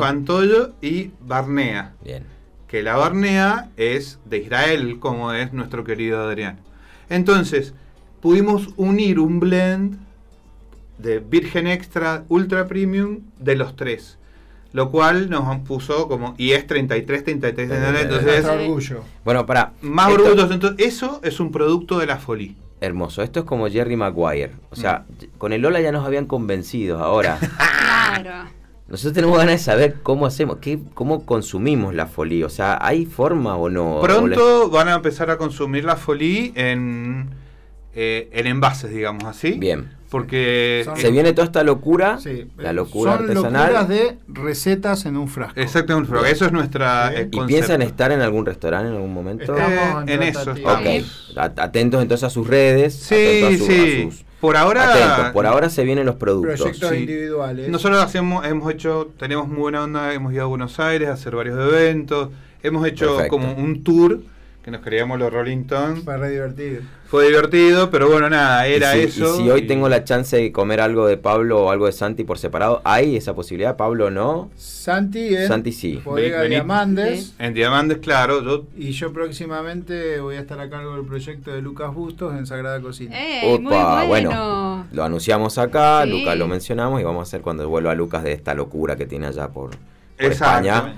fantollo. y barnea. Bien. Que la barnea es de Israel, como es nuestro querido Adrián. Entonces, pudimos unir un blend de Virgen Extra Ultra Premium de los tres lo cual nos puso como y es 33 33 entonces orgullo bueno para más orgulloso entonces eso es un producto de la folie Hermoso, esto es como Jerry Maguire. O sea, mm. con el Lola ya nos habían convencido, ahora. (laughs) claro. Nosotros tenemos ganas de saber cómo hacemos, qué, cómo consumimos la folí. O sea, ¿hay forma o no? Pronto van a empezar a consumir la folí en, eh, en envases, digamos así. Bien. Porque se viene toda esta locura, la locura son artesanal. locuras de recetas en un frasco. Exacto, en un frasco. Eso es nuestra. Eh, ¿Y piensan estar en algún restaurante en algún momento? Estamos en, eso. Atentos entonces a sus redes. Sí, sí. por ahora. Atentos, por ahora se vienen los productos. Proyectos individuales. Nosotros hacemos, hemos hecho, tenemos muy buena onda, hemos ido a Buenos Aires a hacer varios eventos. Hemos hecho como un tour que nos creíamos los Rolling Stones. Fue re divertido. Fue divertido, pero bueno, nada, era eso. Y si hoy tengo la chance de comer algo de Pablo o algo de Santi por separado, ¿hay esa posibilidad? ¿Pablo no? Santi en Santi sí. Bodega Diamantes. En Diamantes, claro. Yo... Y yo próximamente voy a estar a cargo del proyecto de Lucas Bustos en Sagrada Cocina. Opa, bueno. lo anunciamos acá, Lucas lo mencionamos y vamos a hacer cuando vuelva Lucas de esta locura que tiene allá por España.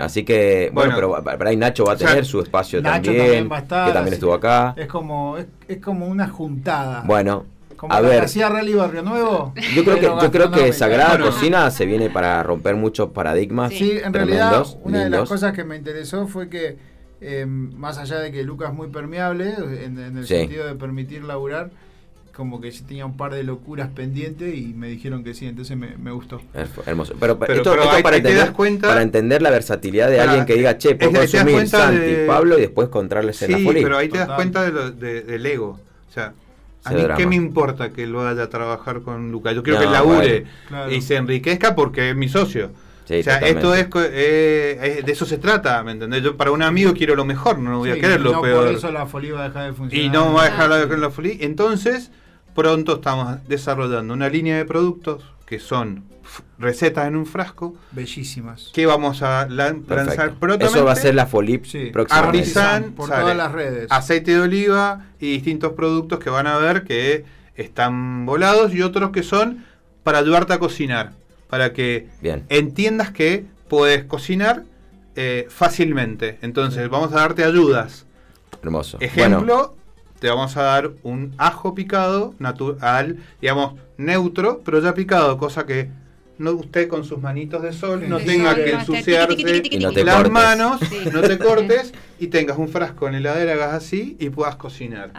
así que, bueno, pero para ahí Nacho va a tener su espacio también, que también estuvo acá. Es como, es, como una juntada. Bueno, a ver. Hacía Rally Barrio Nuevo. Yo creo que, yo creo que Sagrada Cocina se viene para romper muchos paradigmas. Sí, en realidad, una de las cosas que me interesó fue que, eh, más allá de que Lucas es muy permeable, en, el sentido de permitir laburar, como que tenía un par de locuras pendientes y me dijeron que sí, entonces me, gustó. Hermoso. Pero, esto, para, entender, para entender la versatilidad de alguien que diga, che, puedo consumir Santi, Pablo y después encontrarles sí, en la pero ahí te das cuenta de lo, del ego. O sea, a mí qué me importa que lo vaya a trabajar con Lucas. Yo quiero que labure y se enriquezca porque es mi socio. o sea, esto es, eh, de eso se trata, ¿me entendés? Yo para un amigo quiero lo mejor, no voy a querer lo peor. Por eso la folía va a dejar de funcionar. Y no va a dejar de la folía. Entonces, Pronto estamos desarrollando una línea de productos que son recetas en un frasco. Bellísimas. Que vamos a lanzar pronto. Eso va a ser la Folip sí. Artisan, por todas las redes. Aceite de oliva y distintos productos que van a ver que están volados y otros que son para ayudarte a cocinar. Para que entiendas que puedes cocinar eh, fácilmente. Entonces, vamos a darte ayudas. Hermoso. Ejemplo, te vamos a dar un ajo picado natural, digamos, neutro, pero ya picado, cosa que no usted con sus manitos de sol no tenga que ensuciarse las manos, no te cortes y tengas un frasco en heladera, hagas así y puedas cocinar.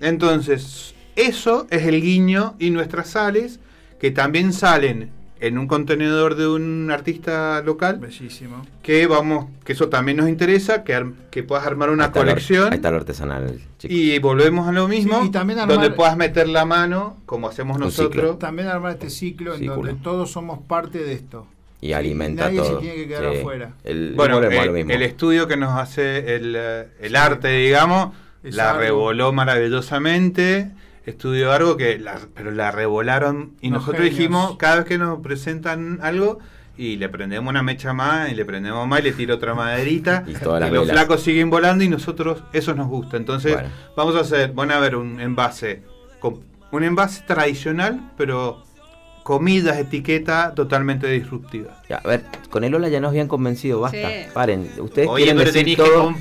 Entonces, eso es el guiño y nuestras sales que también salen en un contenedor de un artista local. Bellísimo. Que vamos, que eso también nos interesa, que, que puedas armar una colección. ahí está lo artesanal, Y volvemos a lo mismo, y también donde puedas meter la mano, como hacemos nosotros. También armar este ciclo, en donde todos somos parte de esto. Y alimenta nadie todo. se tiene que quedar afuera. El, bueno, el, estudio que nos hace el, el arte, digamos, la revoló maravillosamente estudio algo que la, pero la revolaron y nosotros dijimos cada vez que nos presentan algo y le prendemos una mecha más y le prendemos más y le tiro otra maderita y, los flacos siguen volando y nosotros eso nos gusta. Entonces vamos a hacer van a ver un envase un envase tradicional pero comidas, etiqueta totalmente disruptiva. a ver, con el Ola ya nos habían convencido, basta, paren. Ustedes quieren decir todo,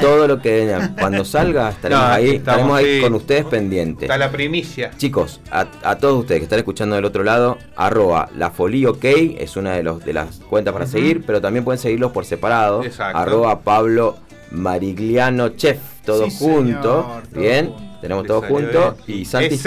todo lo que cuando salga (laughs) estaremos ahí, estaremos ahí con ustedes pendientes. Está la primicia. Chicos, a, todos ustedes que están escuchando del otro lado, arroba la ok, es una de los de las cuentas para seguir, pero también pueden seguirlos por separado. Exacto. Arroba Pablo Marigliano Chef, todo junto. Bien, tenemos todo junto. Y Santi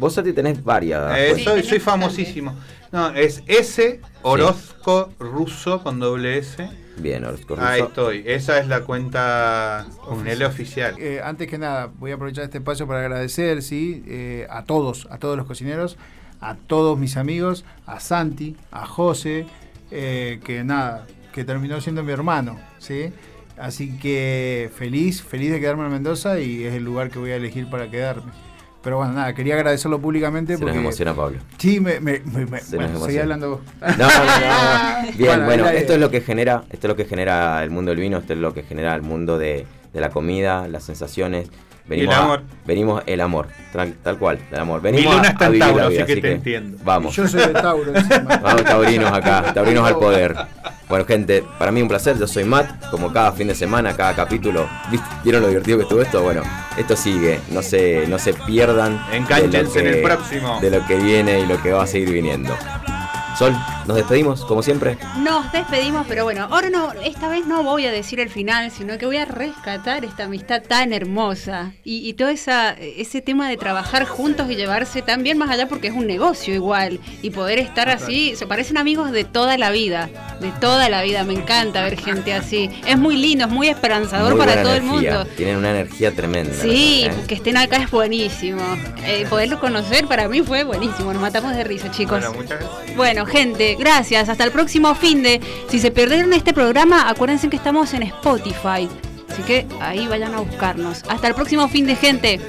Vos a ti tenés varias. Eh, soy, famosísimo. No, es S Orozco Ruso con doble S. Bien, Orozco Ruso. Ahí estoy. Esa es la cuenta con L oficial. Eh, antes que nada, voy a aprovechar este espacio para agradecer, sí, eh, a todos, a todos los cocineros, a todos mis amigos, a Santi, a José, que nada, que terminó siendo mi hermano, sí. Así que feliz, feliz de quedarme en Mendoza y es el lugar que voy a elegir para quedarme. Pero bueno, nada, quería agradecerlo públicamente. Se porque... nos emociona Pablo. Sí, me, me, me seguí hablando No, no, no. (laughs) Bien, bueno, esto es lo que genera, esto es lo que genera el mundo del vino, esto es lo que genera el mundo de, de la comida, las sensaciones. Venimos el amor. venimos el amor, tal, cual, el amor. Venimos luna está en Tauro, así que te entiendo. Vamos. Yo soy de Tauro encima. (laughs) Vamos, taurinos acá, taurinos al poder. Bueno, gente, para mí un placer. Yo soy Matt, como cada fin de semana, cada capítulo. ¿Vieron lo divertido que estuvo esto? Bueno, esto sigue. No se, no se pierdan. Encánchense en el próximo. De lo que viene y lo que va a seguir viniendo. Sol, nos despedimos, como siempre. Nos despedimos, pero bueno, ahora no, esta vez no voy a decir el final, sino que voy a rescatar esta amistad tan hermosa y, todo esa, ese tema de trabajar juntos y llevarse tan bien más allá porque es un negocio igual y poder estar así, se parecen amigos de toda la vida, de toda la vida, me encanta ver gente así. Es muy lindo, es muy esperanzador para todo el mundo. Tienen una energía tremenda. Sí, ¿eh? que estén acá es buenísimo. Eh, poderlo conocer para mí fue buenísimo, nos matamos de risa, chicos. Bueno, muchas gracias. Bueno, gente, gracias. Hasta el próximo fin de. Si se perdieron este programa, acuérdense que estamos en Spotify. Así que ahí vayan a buscarnos. Hasta el próximo fin de gente.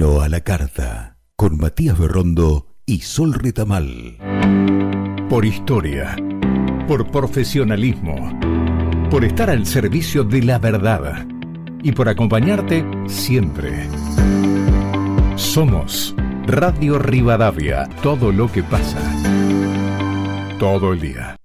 A la Carta con Matías Berrondo y Sol Retamal. Por historia, por profesionalismo, por estar al servicio de la verdad y por acompañarte siempre. Somos Radio Rivadavia, todo lo que pasa. Todo el día.